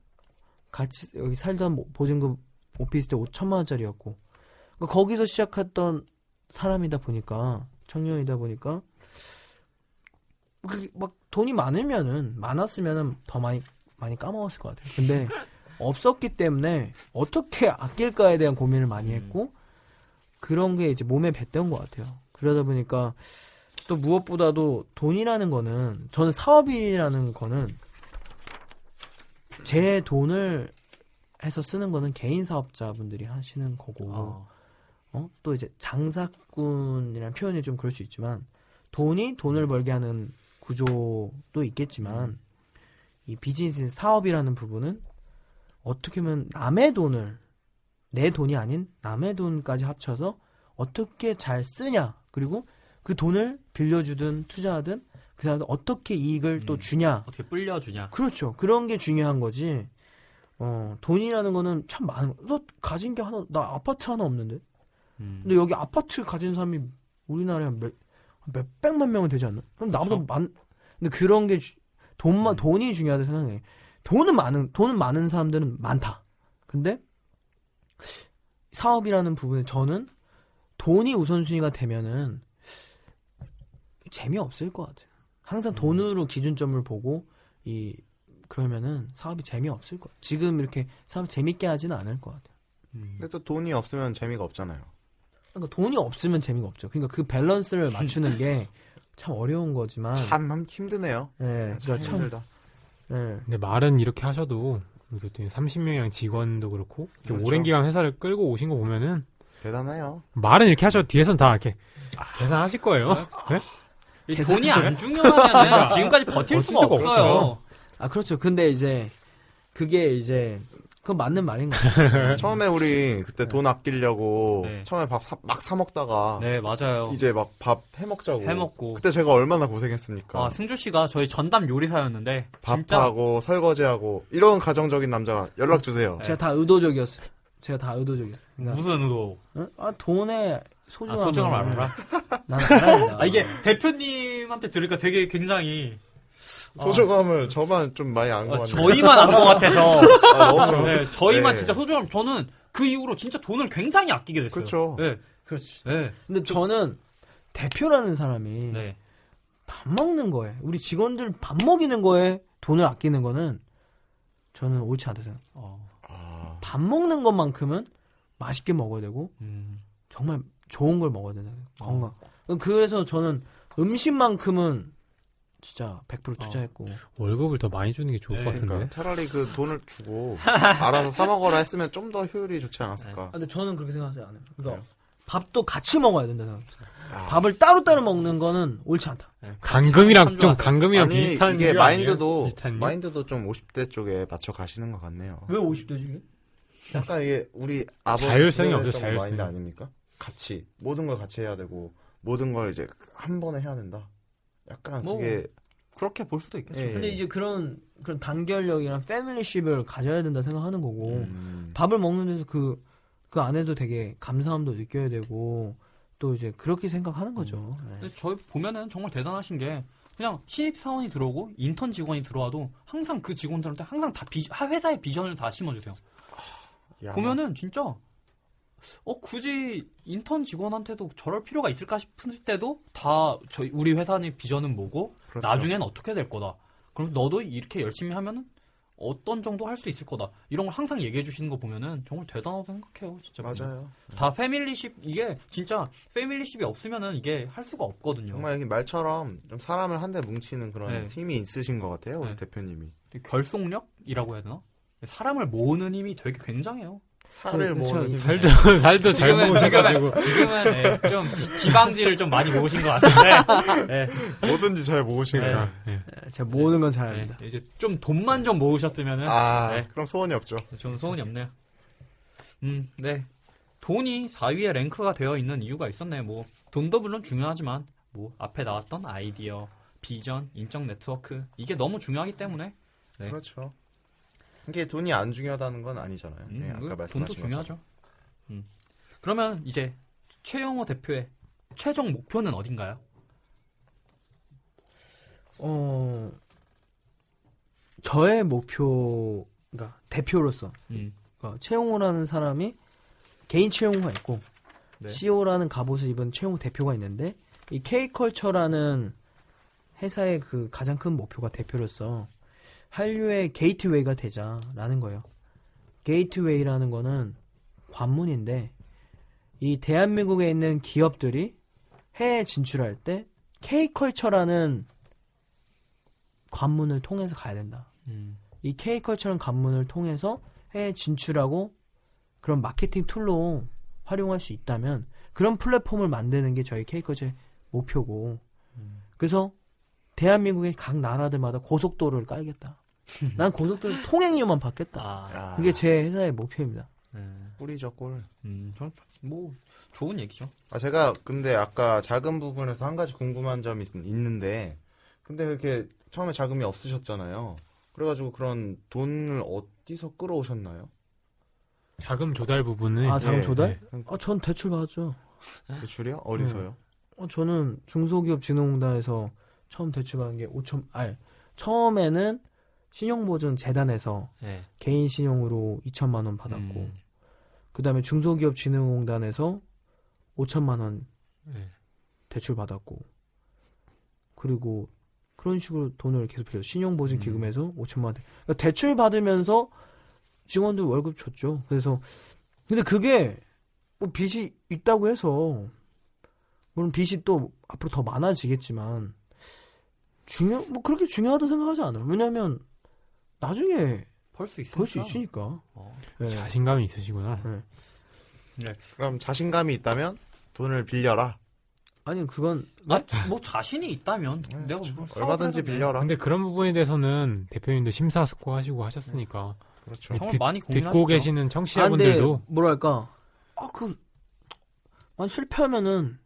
D: 같이 여기 살던 뭐 보증금 오피스텔 5천만 원짜리였고 그러니까 거기서 시작했던 사람이다 보니까 청년이다 보니까 막 돈이 많으면은 많았으면은 더 많이 많이 까먹었을 것 같아요. 근데 (laughs) 없었기 때문에 어떻게 아낄까에 대한 고민을 많이 했고 그런 게 이제 몸에 뱉던 것 같아요. 그러다 보니까 또 무엇보다도 돈이라는 거는 저는 사업이라는 거는 제 돈을 해서 쓰는 거는 개인 사업자분들이 하시는 거고
B: 어,
D: 어? 또 이제 장사꾼이라는 표현이 좀 그럴 수 있지만 돈이 돈을 벌게 하는 구조도 있겠지만 이 비즈니스 사업이라는 부분은 어떻게 보면 남의 돈을 내 돈이 아닌 남의 돈까지 합쳐서 어떻게 잘 쓰냐 그리고 그 돈을 빌려주든 투자하든 그 사람들 어떻게 이익을 또
B: 음.
D: 주냐
B: 어떻게 불려주냐.
D: 그렇죠. 그런 게 중요한 거지. 어, 돈이라는 거는 참 많은 거. 너 가진 게 하나, 나 아파트 하나 없는데.
B: 음,
D: 근데 여기 아파트 가진 사람이 우리나라에 한 몇, 몇 백만 명은 되지 않나? 그럼 나보다
B: 그렇죠.
D: 많, 근데 그런 게 주- 돈만,
B: 음.
D: 돈이 중요하다 생각해. 돈은 많은, 돈은 많은 사람들은 많다. 근데 사업이라는 부분에 저는 돈이 우선순위가 되면은 재미없을 것 같아요. 항상 돈으로 기준점을 보고 이 그러면은 사업이 재미없을 것 같아요. 지금 이렇게 사업 재밌게 하지는 않을 것 같아요.
B: 음.
E: 근데 또 돈이 없으면 재미가 없잖아요.
D: 그러니까 돈이 없으면 재미가 없죠. 그러니까 그 밸런스를 맞추는 게 참 어려운 거지만
E: 참 함- 힘드네요.
D: 예,
E: 참
D: 그러니까 참
E: 힘들다.
D: 예.
C: 근데 말은 이렇게 하셔도 이렇게 30명이랑 직원도 그렇고
E: 그렇죠.
C: 오랜 기간 회사를 끌고 오신 거 보면은
E: 대단해요.
C: 말은 이렇게 하셔도 뒤에선 다 이렇게 계산하실 거예요. 네?
B: 이 돈이 안 중요하면 지금까지 버틸 수가
C: 수가
B: 없어요.
C: 없죠.
D: 아 그렇죠. 근데 이제 그게 이제 그건 맞는 말인 것 같아요. (laughs)
E: 처음에 우리 그때 돈 아끼려고
B: 네.
E: 처음에 밥 막 사 먹다가
B: 네, 맞아요.
E: 이제 막 밥 해 먹자고.
B: 해먹고.
E: 그때 제가 얼마나 고생했습니까?
B: 아, 승주 씨가 저희 전담 요리사였는데.
E: 밥하고 설거지하고 이런 가정적인 남자가 연락 주세요.
B: 네.
D: 제가 다 의도적이었어요. 제가 다 의도적이었어요. 그러니까
B: 무슨 의도?
D: 어? 아 돈의
B: 아,
D: 소중함을
B: 소중함을 알아라. (laughs)
D: 난 알아야.
B: 아, 이게 대표님한테 들으니까 되게 굉장히,
E: 소중함을 저만 좀 많이 안
B: 어,
E: 거 같네요.
B: 저희만 안 것 같아서. (laughs)
E: 아, 너무
B: 네, 저희만
E: 네.
B: 진짜 소중함. 저는 그 이후로 진짜 돈을 굉장히 아끼게 됐어요.
E: 그렇죠.
B: 네,
D: 그렇지.
B: 네,
D: 근데 저는 대표라는 사람이
B: 네.
D: 밥 먹는 거에 우리 직원들 밥 먹이는 거에 돈을 아끼는 거는 저는 옳지 않다 생각.
B: 어,
E: 아,
D: 밥 먹는 것만큼은 맛있게 먹어야 되고
B: 음,
D: 정말 좋은 걸 먹어야 된다.
B: 어.
D: 건강. 그래서 저는 음식만큼은 진짜 100% 투자했고.
C: 월급을 더 많이 주는 게 좋을
B: 네,
C: 것 같은데.
E: 그러니까 차라리 그 돈을 주고 알아서 사 먹어라 했으면 좀 더 효율이 좋지 않았을까.
D: 아, 근데 저는 그렇게 생각하지 않아요. 그러니까 밥도 같이 먹어야 된다 생각.
E: 아,
D: 밥을 따로따로 먹는 거는 옳지 않다.
B: 네, 같이
C: 강금이랑 좀. 강금이랑
E: 아니
C: 비슷한
E: 이게
C: 류
E: 마인드도?
C: 비슷한 류?
E: 마인드도 좀 50대 쪽에 맞춰 가시는 것 같네요.
D: 왜 50대지?
E: 약간 이게 우리 아버지
C: 자율성이 없죠,
E: 거
C: 자율성이.
E: 마인드 아닙니까? 같이 모든 걸 같이 해야 되고 모든 걸 이제 한 번에 해야 된다. 약간
B: 뭐,
E: 그게
B: 그렇게 볼 수도 있겠죠.
E: 예.
D: 근데 이제 그런 그런 단결력이랑 패밀리십을 가져야 된다 생각하는 거고
E: 음,
D: 밥을 먹는 데서 그, 그 안에도 되게 감사함도 느껴야 되고 또 이제 그렇게 생각하는 거죠. 네.
B: 근데 저희 보면은 정말 대단하신 게 그냥 신입 사원이 들어오고 인턴 직원이 들어와도 항상 그 직원들한테 항상 다 비, 하- 회사의 비전을 다 심어주세요.
E: 야,
B: 보면은 진짜 어 굳이 인턴 직원한테도 저럴 필요가 있을까 싶을 때도 다 저희 우리 회사의 비전은 뭐고
E: 그렇죠.
B: 나중엔 어떻게 될 거다. 그럼 너도 이렇게 열심히 하면은 어떤 정도 할 수 있을 거다. 이런 걸 항상 얘기해 주시는 거 보면은 정말 대단하다고 생각해요. 진짜.
E: 맞아요.
B: 다 패밀리십 이게 진짜 패밀리십이 없으면은 이게 할 수가 없거든요.
E: 정말 여기 말처럼 좀 사람을 한데 뭉치는 그런
B: 네.
E: 팀이 있으신 것 같아요. 우리
B: 네.
E: 대표님이.
B: 결속력이라고 해야 되나? 사람을 모으는 힘이 되게 굉장해요.
E: 살을
D: 그렇죠.
E: 모으는
C: 살도 살도 잘 모으셔가지고
B: 지금은 예, 좀 지, 지방지를 좀 많이 모으신 것 같은데 예,
E: 뭐든지 잘 모으시네요.
B: 네.
C: 예.
D: 제가 모으는 건잘
B: 예,
D: 압니다.
B: 이제 좀 돈만 좀 모으셨으면은
E: 아,
B: 네.
E: 그럼 소원이 없죠.
B: 저는 소원이 없네요. 음, 네. 돈이 4위에 랭크가 되어 있는 이유가 있었네요. 뭐 돈도 물론 중요하지만 뭐 앞에 나왔던 아이디어, 비전, 인적 네트워크 이게 너무 중요하기 때문에 네.
E: 그렇죠. 이게 돈이 안 중요하다는 건 아니잖아요.
B: 음,
E: 네, 아까
B: 그
E: 말씀하신
B: 돈도 중요하죠. 음. 그러면 이제 최영호 대표의 최종 목표는 어딘가요?
D: 어, 저의 목표, 그러니까 대표로서
B: 음.
D: 어, 최용호라는 사람이 개인 최용호가 있고
B: 네.
D: CEO라는 갑옷을 입은 최용호 대표가 있는데 이 K컬처라는 회사의 그 가장 큰 목표가 대표로서 한류의 게이트웨이가 되자라는 거예요. 게이트웨이라는 거는 관문인데 이 대한민국에 있는 기업들이 해외 진출할 때 K컬처라는 관문을 통해서 가야 된다.
B: 음.
D: 이 K컬처라는 관문을 통해서 해외 진출하고 그런 마케팅 툴로 활용할 수 있다면 그런 플랫폼을 만드는 게 저희 K컬처의 목표고 그래서 대한민국의 각 나라들마다 고속도로를 깔겠다. (laughs) 난 고속도로 통행료만 받겠다.
B: 아,
E: 아,
D: 그게 제 회사의 목표입니다.
B: 네.
E: 뿌리죠 꼴.
B: 음, 저, 뭐 좋은 얘기죠.
E: 아 제가 근데 아까 자금 부분에서 한 가지 궁금한 점이 있- 있는데 근데 그렇게 처음에 자금이 없으셨잖아요. 그래가지고 그런 돈을 어디서 끌어오셨나요?
C: 자금 조달 부분은
D: 아, 자금
E: 예,
D: 조달?
C: 예.
D: 아, 전 대출 받았죠.
E: 대출이요? 어디서요?
D: 어, 저는 중소기업진흥공단에서 처음 대출 받은 게 5천, 아니, 처음에는 신용보증 재단에서
B: 네.
D: 개인 신용으로 2천만 원 받았고,
B: 음.
D: 그 다음에 중소기업진흥공단에서 5천만 원
B: 네.
D: 대출 받았고, 그리고 그런 식으로 돈을 계속 빌려 신용보증
B: 음.
D: 기금에서 5천만 원. 그러니까 대출 받으면서 직원들 월급 줬죠. 그래서 근데 그게 뭐 빚이 있다고 해서 물론 빚이 또 앞으로 더 많아지겠지만 중요 뭐 그렇게 중요하다 생각하지 않아요. 왜냐하면 나중에
B: 벌 수 있으니까.
D: 벌 수 있으니까.
B: 어.
D: 예.
C: 자신감이 있으시구나.
E: 그럼 자신감이 있다면 돈을 빌려라.
D: 아니 그건
B: 아, 뭐 자신이 있다면
E: 네,
B: 내가
E: 그렇죠.
B: 뭐
E: 얼마든지
B: 사업을 해도
E: 빌려라.
C: 근데 그런 부분에 대해서는 대표님도 심사숙고하시고 하셨으니까
E: 그렇죠.
B: 정말
C: 듣-
B: 많이
C: 듣고
B: 고민하시죠.
C: 계시는
D: 아,
C: 청취자분들도
D: 뭐랄까 아그 만 실패하면은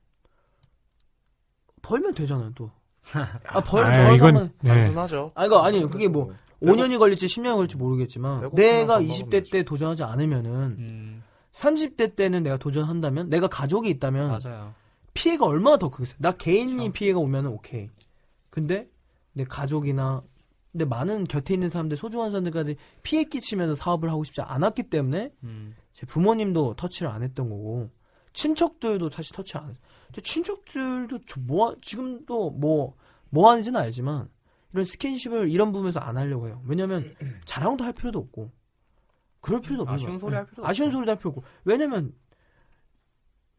D: 벌면 되잖아요 또. (laughs) 아 벌.
C: 아,
D: 저
C: 이건 네.
E: 단순하죠.
D: 아 이거 아니 그게 뭐
E: 배고-
D: 5년이 걸릴지 10년이 걸릴지 모르겠지만 내가
E: 밥
D: 20대
E: 먹으면
D: 때 도전하지 않으면은
B: 음,
D: 30대 때는 내가 도전한다면 내가 가족이 있다면
B: 맞아요.
D: 피해가 얼마나 더 크겠어요. 나 개인이
B: 그렇죠.
D: 피해가 오면은 오케이. 근데 내 가족이나 근데 많은 곁에 있는 사람들 소중한 사람들까지 피해 끼치면서 사업을 하고 싶지 않았기 때문에
B: 음,
D: 제 부모님도 터치를 안 했던 거고 친척들도 사실 터치 안 했어요. 근데 친척들도 저 뭐, 지금도 뭐, 뭐 하는지는 알지만 이런 스킨십을 이런 부분에서 안 하려고 해요. 왜냐면 자랑도 할 필요도 없고 그럴 필요도 없는
B: 아쉬운
D: 거야.
B: 소리 할 필요도
D: 아쉬운. 소리도 할 필요 없고 왜냐면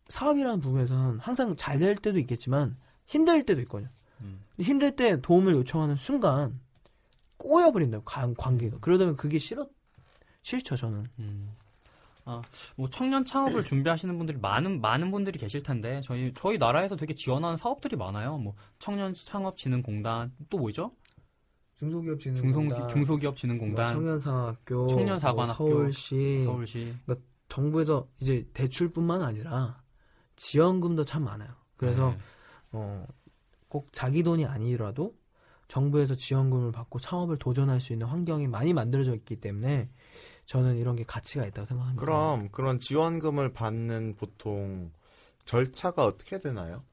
D: 사업이라는 부분에서는 항상 잘 될 때도 있겠지만 힘들 때도 있거든요.
B: 음.
D: 힘들 때 도움을 요청하는 순간 꼬여버린다고 관- 관계가 그러다 보면 그게 싫어 싫죠 저는
B: 음. 아, 뭐 청년 창업을 (clears throat) 준비하시는 분들이 많은 많은 분들이 계실 텐데 저희 저희 나라에서 되게 지원하는 사업들이 많아요. 뭐 청년 창업 진흥 공단 또 뭐죠?
D: 중소기업
B: 중소 중소 기업 진흥 공단,
D: 청년사학교,
B: 청년사관학교,
D: 뭐 서울시
B: 서울시.
D: 정부에서 이제 대출뿐만 아니라 지원금도 참 많아요. 그래서
B: 네.
D: 어, 꼭 자기 돈이 아니라도 정부에서 지원금을 받고 창업을 도전할 수 있는 환경이 많이 만들어져 있기 때문에 저는 이런 게 가치가 있다고 생각합니다.
E: 그럼 그런 지원금을 받는 보통 절차가 어떻게 되나요?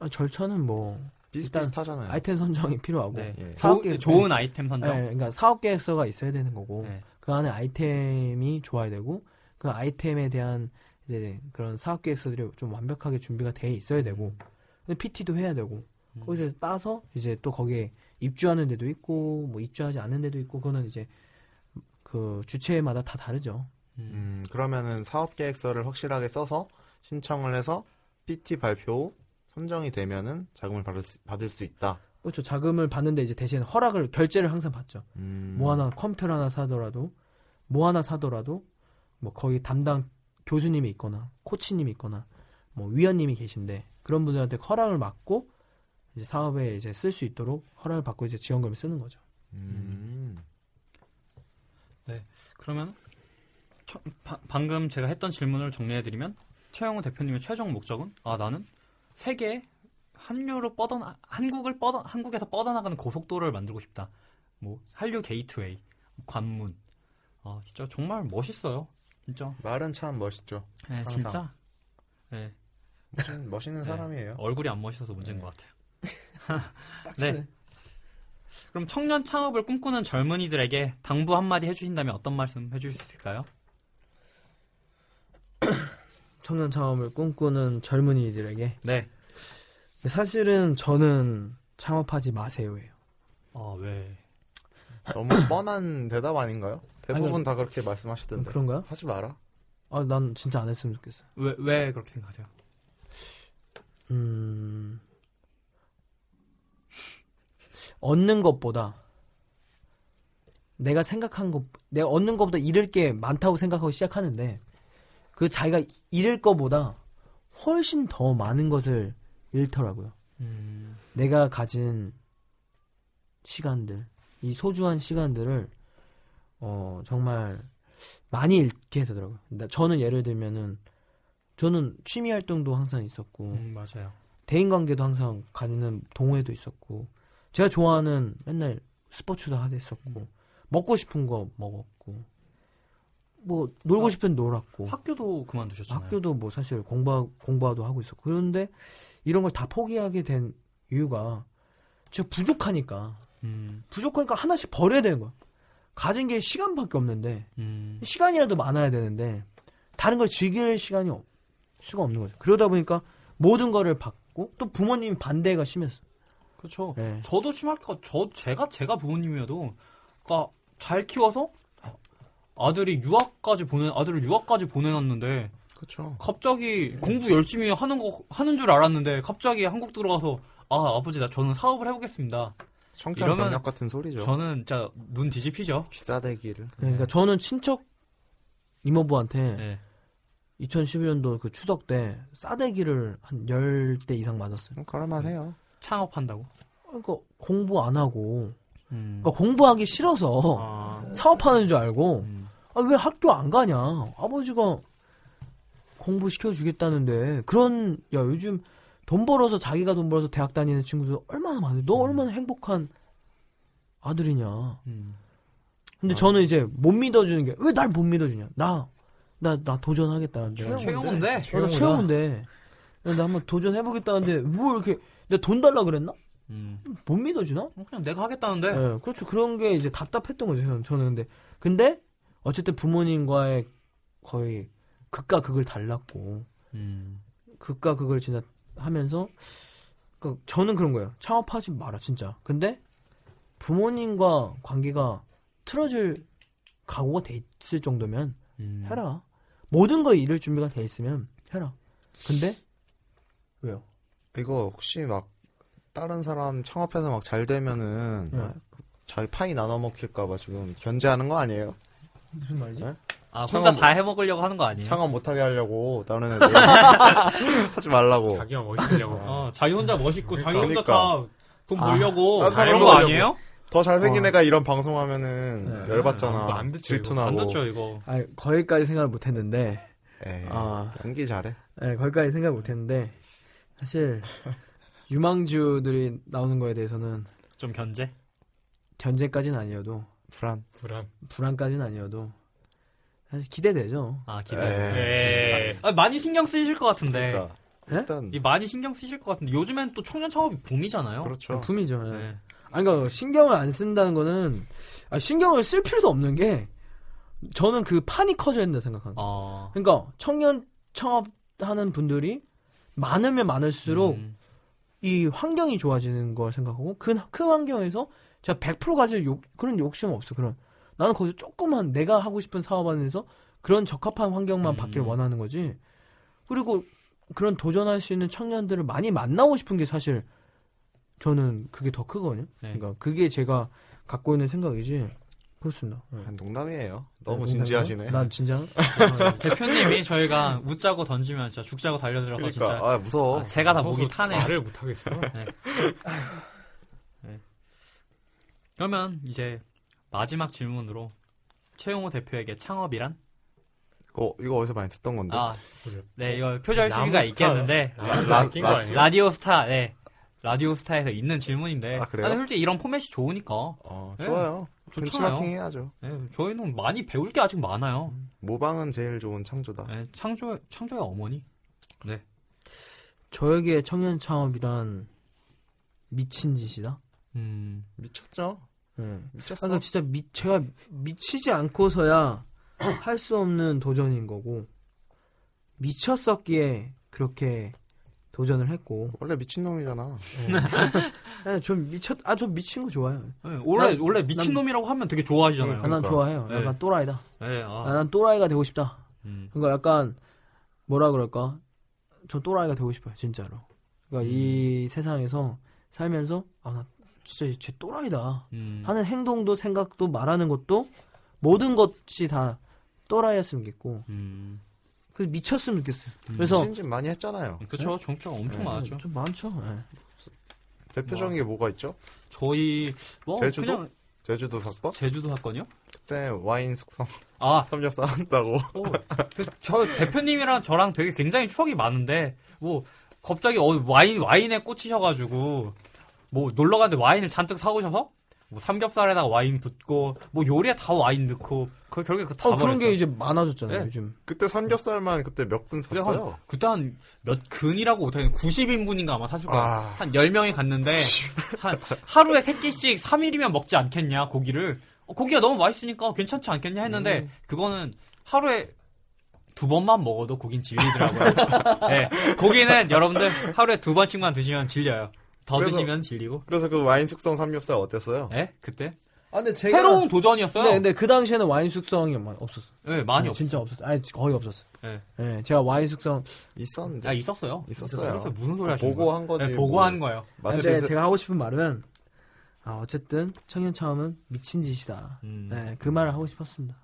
D: 아, 절차는 뭐
E: 비슷비슷하잖아요.
D: 아이템 선정이 (laughs) 필요하고
B: 네.
D: 사업 계획-
B: 좋은 아이템 선정.
D: 네, 그러니까 사업 계획서가 있어야 되는 거고
B: 네.
D: 그 안에 아이템이 좋아야 되고 그 아이템에 대한 이제 그런 사업 계획서들이 좀 완벽하게 준비가 돼 있어야 되고 근데 PT도 해야 되고
B: 음.
D: 거기서 따서 이제 또 거기에 입주하는 데도 있고 뭐 입주하지 않는 데도 있고 그거는 이제 그 주체마다 다 다르죠.
B: 음.
E: 음, 그러면은 사업 계획서를 확실하게 써서 신청을 해서 PT 발표 후 선정이 되면은 자금을 받을 수, 받을 수 있다.
D: 그렇죠. 자금을 받는데 이제 대신 허락을 결제를 항상 받죠.
E: 음,
D: 뭐 하나 컴퓨터를 하나 사더라도 뭐 하나 사더라도 뭐 거기 담당 교수님이 있거나 코치님이 있거나 뭐 위원님이 계신데 그런 분들한테 허락을 받고 이제 사업에 이제 쓸 수 있도록 허락을 받고 이제 지원금을 쓰는 거죠.
E: 음.
B: 그러면 처- 바- 방금 제가 했던 질문을 정리해드리면 최용호 대표님의 최종 목적은 아 나는 세계 한류로 뻗어 한국을 뻗어 한국에서 뻗어나가는 고속도로를 만들고 싶다. 뭐 한류 게이트웨이, 관문. 아 진짜 정말 멋있어요. 진짜.
E: 말은 참 멋있죠.
B: 네,
E: 항상.
B: 진짜. 네,
E: 멋있는, 멋있는
B: 네.
E: 사람이에요.
B: 얼굴이 안 멋있어서 문제인
E: 네.
B: 것 같아요. (laughs) 네. 그럼 청년 창업을 꿈꾸는 젊은이들에게 당부 한마디 해주신다면 어떤 말씀 해주실 수 있을까요?
D: 청년 창업을 꿈꾸는 젊은이들에게
B: 네.
D: 사실은 저는 창업하지 마세요예요.
B: 아 왜?
E: 너무 (coughs) 뻔한 대답 아닌가요? 대부분
D: 아니요.
E: 다 그렇게 말씀하시던데.
D: 그런가요?
E: 하지 마라.
D: 아, 난 진짜 안 했으면 좋겠어. 요
B: 왜, 왜 그렇게 생각하세요?
D: 음, 얻는 것보다 내가 생각한 것, 내가 얻는 것보다 잃을 게 많다고 생각하고 시작하는데 그 자기가 잃을 것보다 훨씬 더 많은 것을 잃더라고요.
B: 음,
D: 내가 가진 시간들, 이 소중한 시간들을 어, 정말 많이 잃게 되더라고요. 나- 저는 예를 들면은 저는 취미 활동도 항상 있었고
B: 음, 맞아요.
D: 대인 관계도 항상 가지는 동호회도 있었고 제가 좋아하는 맨날 스포츠도 하했었고 먹고 싶은 거 먹었고 뭐 놀고
B: 아,
D: 싶은 놀았고
B: 학교도 그만두셨잖아요.
D: 학교도 뭐 사실 공부 공부도 하고 있었고 그런데 이런 걸 다 포기하게 된 이유가 제가 부족하니까
B: 음,
D: 부족하니까 하나씩 버려야 되는 거야. 가진 게 시간밖에 없는데
B: 음,
D: 시간이라도 많아야 되는데 다른 걸 즐길 시간이 없, 수가 없는 거죠. 그러다 보니까 모든 거를 받고 또 부모님 반대가 심했어.
B: 그렇죠.
D: 예.
B: 저도 심할까, 저 제가 제가 부모님이어도, 그러니까 잘 키워서 아들이 유학까지 보내 아들을 유학까지 보내놨는데
E: 그렇죠.
B: 갑자기 공부 열심히 하는 거 하는 줄 알았는데 갑자기 한국 들어가서 아 아버지 나 저는 사업을 해보겠습니다. 이러면
E: 병력 같은 소리죠.
B: 저는 진짜 눈 뒤집히죠.
E: 귀싸대기를.
D: 그러니까 저는 친척 이모부한테
B: 네.
D: 2011년도 그 추석 때 싸대기를 한 10대 이상 맞았어요.
E: 그럴만해요.
B: 창업한다고.
D: 그러니까 공부 안 하고
B: 음.
D: 그러니까 공부하기 싫어서
B: 아,
D: 사업하는 줄 알고
B: 음.
D: 아, 왜 학교 안 가냐? 아버지가 공부 시켜 주겠다는데 그런 야 요즘 돈 벌어서 자기가 돈 벌어서 대학 다니는 친구들 얼마나 많은데 너 얼마나 행복한 아들이냐?
B: 음.
D: 근데
E: 아.
D: 저는 이제 못 믿어주는 게 왜 날 못 믿어주냐? 나 나 나 도전하겠다는데
B: 어, 최영우인데.
D: 어, 나 한번 도전해보겠다는데 뭐 이렇게 내가 돈 달라 그랬나?
B: 음.
D: 못 믿어주나?
B: 그냥 내가 하겠다는데.
D: 네, 그렇죠. 그런 게 이제 답답했던 거죠. 저는 근데 근데 어쨌든 부모님과의 거의 극과 극을 달랐고
B: 음.
D: 극과 극을 진짜 하면서 그 저는 그런 거예요. 창업하지 마라 진짜. 근데 부모님과 관계가 틀어질 각오가 돼 있을 정도면
B: 음.
D: 해라. 모든 거 잃을 준비가 돼 있으면 해라. 근데 왜요?
E: 이거 혹시 막 다른 사람 창업해서 막 잘 되면은
D: 네.
E: 막 자기 파이 나눠 먹힐까봐 지금 견제하는 거 아니에요?
D: 무슨 말이지?
E: 네?
B: 아 혼자
E: 창업-
B: 다 해먹으려고 하는 거 아니에요?
E: 창업 못하게 하려고 다른 애들 (laughs) 하지 말라고.
C: 자기가 멋있으려고.
B: 어, 자기 혼자 멋있고 자기 혼자
E: 그러니까.
B: 다 돈
D: 아,
B: 벌려고
E: 나도
B: 이런
E: 그런 거거
B: 아니에요?
E: 더 잘생긴
D: 어.
E: 애가 이런 방송하면은
D: 네.
E: 열받잖아.
C: 아, 안 듣죠,
E: 질투나고.
B: 안 듣죠 이거.
D: 아 거기까지 생각을 못했는데
E: 에이,
D: 아.
E: 연기 잘해.
D: 네, 거기까지 생각 못했는데 사실 유망주들이 나오는 거에 대해서는
B: 좀 견제.
D: 견제까지는 아니어도
E: 불안.
C: 불안.
D: 불안까지는 아니어도 사실 기대되죠.
B: 아 기대.
E: 에이.
B: 예. 아, 많이 신경 쓰이실 것 같은데.
E: 그러니까
D: 네?
E: 일단
B: 이 많이 신경 쓰이실 것 같은데 요즘엔 또 청년 창업이 붐이잖아요.
E: 그렇죠.
D: 품이죠. 예.
B: 네.
D: 아니 그러니까 신경을 안 쓴다는 거는 아, 신경을 쓸 필요도 없는 게 저는 그 판이 커져야 된다 생각하는 거예요.
B: 어.
D: 그러니까 청년 창업하는 분들이 많으면 많을수록
B: 음.
D: 이 환경이 좋아지는 걸 생각하고 그큰 환경에서 제가 100% 가질 욕, 그런 욕심은 없어. 그런 나는 거기서 조금만 내가 하고 싶은 사업 안에서 그런 적합한 환경만
B: 음.
D: 받길 원하는 거지. 그리고 그런 도전할 수 있는 청년들을 많이 만나고 싶은 게 사실 저는 그게 더 크거든요.
B: 네.
D: 그러니까 그게 제가 갖고 있는 생각이지. 그렇습니다. 네.
E: 아, 농담이에요. 너무
D: 네,
E: 진지하시네.
D: 난 진짜 (laughs)
B: 대표님이 저희가 웃자고 던지면 진짜 죽자고 달려들어서
E: 그러니까
B: 진짜
E: 아 무서워.
B: 아, 제가 다
C: 무서워서
B: 목이 타네.
C: 말을 못 하겠어. (laughs)
B: 그러면 이제 마지막 질문으로 최용호 대표에게 창업이란?
E: 어 이거 어디서 많이 듣던 건데.
B: 아, 네, 이거 표절 시비가
C: 나올 수
B: 있겠는데
C: 스타.
E: 라-
C: 낀
E: 라-?
B: 라디오 스타, 네. 라디오 스타에서 있는 질문인데.
E: 아, 그래요?
B: 아니, 솔직히 이런 포맷이 좋으니까.
E: 어
B: 네.
E: 좋아요.
B: 좋잖아요.
E: 벤치마킹 해야죠.
B: 네, 저희는 많이 배울 게 아직 많아요.
E: 모방은 제일 좋은 창조다.
B: 네, 창조, 창조의 어머니.
D: 저에게 청년 창업이란 미친 짓이다.
B: 음,
E: 미쳤죠?
D: 네.
E: 미쳤어.
D: 그러니까 진짜 미, 제가 미치지 않고서야 (clears throat) 할 수 없는 도전인 거고 미쳤었기에 그렇게 도전을 했고
E: 원래 미친 놈이잖아.
D: 네, (laughs) 전 미쳤 아전 미친 거 좋아해요.
B: 네, 원래,
D: 난-
B: 원래 미친 놈이라고 하면 되게 좋아하시잖아요.
D: 아, 난
E: 그러니까.
D: 좋아해요.
B: 네.
D: 약간 또라이다.
B: 네,
D: 아,
B: 아,
D: 난 또라이가 되고 싶다.
B: 음,
D: 그러니까 약간 뭐라 그럴까? 전 또라이가 되고 싶어요, 진짜로. 그러니까 이
B: 음.
D: 세상에서 살면서 아 나 진짜 쟤 또라이다.
B: 음.
D: 하는 행동도 생각도 말하는 것도 모든 것이 다 또라이였으면 좋겠고
B: 음.
D: 그 미쳤으면 좋겠어요.
B: 음.
D: 그래서
E: 짓 많이 했잖아요.
B: 그쵸, 정치가 엄청
E: 네.
B: 많았죠.
D: 좀 많죠. 예.
E: 대표적인 게 뭐가 있죠?
B: 저희, 뭐,
E: 제주도?
B: 그냥
E: 제주도 사건?
B: 제주도 사건이요?
E: 그때 와인 숙성
B: 아, (laughs)
E: 삼겹살 한다고.
B: 어, 그, 저 대표님이랑 저랑 되게 굉장히 추억이 많은데 뭐 갑자기 어, 와인 와인에 꽂히셔가지고 뭐 놀러 갔는데 와인을 잔뜩 사오셔서 뭐 삼겹살에다가 와인 붓고 뭐 요리에 다 와인 넣고 그 결국에 그다
D: 어, 그런. 게 이제 많아졌잖아요,
B: 네.
D: 요즘.
E: 그때 삼겹살만 그때 몇 근 샀어요.
B: 한, 그때 한 몇 근이라고 못하는 90인분인가 아마 거야.
E: 아.
B: 한 10명이 갔는데 한 하루에 3끼씩 3일이면 먹지 않겠냐 고기를 어, 고기가 너무 맛있으니까 괜찮지 않겠냐 했는데
E: 음.
B: 그거는 하루에 두 번만 먹어도 고긴 질리더라고요. (laughs) 네, 고기는 여러분들 하루에 두 번씩만 드시면 질려요. 더
E: 그래서-
B: 드시면 질리고.
E: 그래서 그 와인 숙성 삼겹살 어땠어요?
B: 네, 그때
D: 아, 근데
B: 새로운 도전이었어요.
D: 네,
B: 네,
D: 근데 그 당시에는 와인 숙성이 없었어.
B: 많이
D: 네,
B: 없.
D: 진짜 없었어. 아니, 거의 없었어.
B: 네.
D: 네, 제가 와인 숙성
E: 있었는데.
B: 아 있었어요.
E: 있었어요.
B: 무슨 소리 하시는
E: 보고
B: 거예요?
E: 한 거지.
B: 네, 보고 한 거예요.
E: 맞지?
D: 근데 제가 하고 싶은 말은 아, 어쨌든 청년 창업은 미친 짓이다.
B: 음.
D: 네, 그 말을 하고 싶었습니다.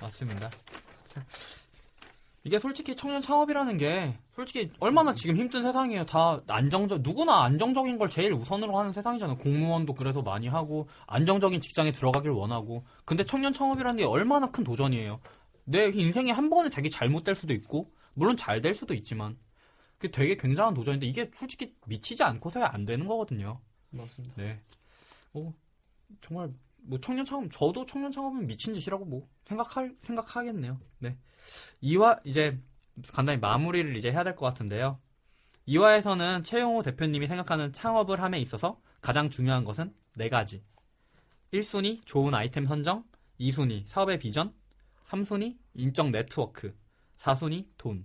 B: 맞습니다. 참, 이게 솔직히 청년 창업이라는 게 솔직히 얼마나 지금 힘든 세상이에요. 다 안정적 누구나 안정적인 걸 제일 우선으로 하는 세상이잖아요. 공무원도 그래서 많이 하고 안정적인 직장에 들어가길 원하고. 근데 청년 창업이라는 게 얼마나 큰 도전이에요. 내 인생에 한 번에 되게 잘못될 수도 있고 물론 잘 될 수도 있지만 그게 되게 굉장한 도전인데 이게 솔직히 미치지 않고서야 안 되는 거거든요.
D: 맞습니다.
B: 네. 뭐 정말 뭐 청년 창업 저도 청년 창업은 미친 짓이라고 뭐 생각할 생각하겠네요. 네. 이화 이제 간단히 마무리를 이제 해야 될 것 같은데요. 이화에서는 최용호 대표님이 생각하는 창업을 함에 있어서 가장 중요한 것은 네 가지. 1순위 좋은 아이템 선정, 2순위 사업의 비전, 3순위 인적 네트워크, 4순위 돈.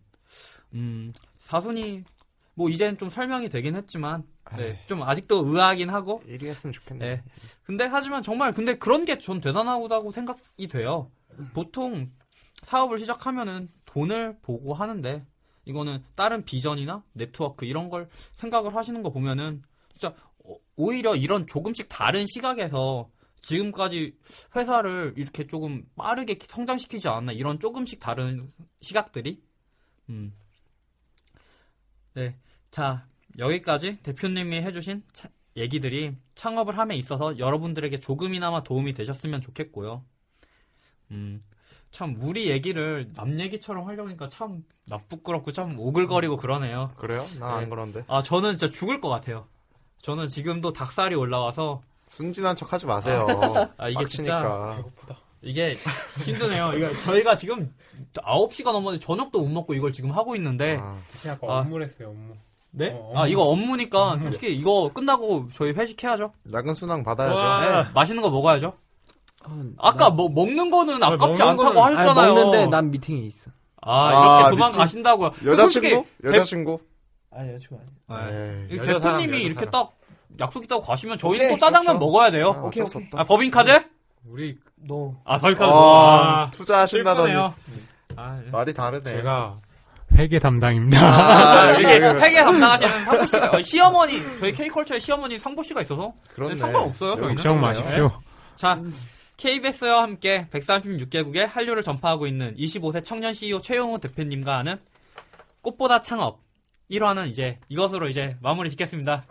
B: 음, 4순위 뭐 이제는 좀 설명이 되긴 했지만 네, 좀 아직도 의아하긴 하고
E: 1위 했으면 좋겠네.
B: 네. 근데 하지만 정말 근데 그런 게 전 대단하다고 생각이 돼요. 보통 사업을 시작하면은 돈을 보고 하는데 이거는 다른 비전이나 네트워크 이런 걸 생각을 하시는 거 보면은 진짜 어, 오히려 이런 조금씩 다른 시각에서 지금까지 회사를 이렇게 조금 빠르게 성장시키지 않았나 이런 조금씩 다른 시각들이 음. 네. 자, 여기까지 대표님이 해주신 차- 얘기들이 창업을 함에 있어서 여러분들에게 조금이나마 도움이 되셨으면 좋겠고요. 음, 참 우리 얘기를 남 얘기처럼 하려니까 참 나쁘끄럽고 참 오글거리고 그러네요.
E: 그래요? 나안
B: 네.
E: 그런데.
B: 아 저는 진짜 죽을 것 같아요. 저는 지금도 닭살이 올라와서
E: 순진한 척 하지 마세요.
B: 아 이게 진짜.
C: 배고프다.
B: 이게 힘드네요. 이거 저희가 지금 9시가 넘었는데 저녁도 못 먹고 이걸 지금 하고 있는데
E: 아,
C: 그냥 아까
B: 아.
C: 업무를 했어요, 업무.
B: 네?
C: 어,
B: 아 이거 업무니까 솔직히 이거 끝나고 저희 회식해야죠.
E: 야근 순항 받아야죠.
C: 와.
B: 네, 맛있는 거 먹어야죠. 아까 뭐 먹는 거는 아깝지
C: 먹는
B: 않다고
C: 거는-
D: 아니,
B: 하셨잖아요.
D: 먹는데 난 미팅에 있어.
B: 아,
E: 아,
B: 이렇게 도망
E: 미팅-
B: 가신다고요.
E: 여자친구?
B: 솔직히
E: 여자친구?
D: 아니 여자친구 아니.
E: 에이.
B: 이
C: 여자 사람,
B: 대표님이
C: 여자
B: 이렇게
C: 사람.
B: 딱 약속 있다고 가시면 저희는
D: 오케이,
B: 또 짜장면
D: 그렇죠.
B: 먹어야 돼요.
E: 아,
D: 오케이,
E: 어쩔 수
D: 오케이.
E: 없다.
B: 아, 법인카드?
C: 우리
D: 너
B: 아, 법인카드.
E: 아,
B: 아,
E: 투자하신다더니
B: 슬프네요. 아, 예.
E: 말이 다르네.
C: 제가 회계 담당입니다.
E: 아, (laughs)
B: 이게
E: 여기.
B: 회계 담당하시는 상보 씨가 어, 시어머니 저희 K컬처의 시어머니 상보 씨가 있어서
E: 그렇네.
B: 상관없어요.
C: 걱정
E: 있었네요.
C: 마십시오.
B: 자, KBS와 함께 136개국의 한류를 전파하고 있는 25세 청년 CEO 최용호 대표님과 하는 꽃보다 창업 1화는 이제 이것으로 이제 마무리 짓겠습니다.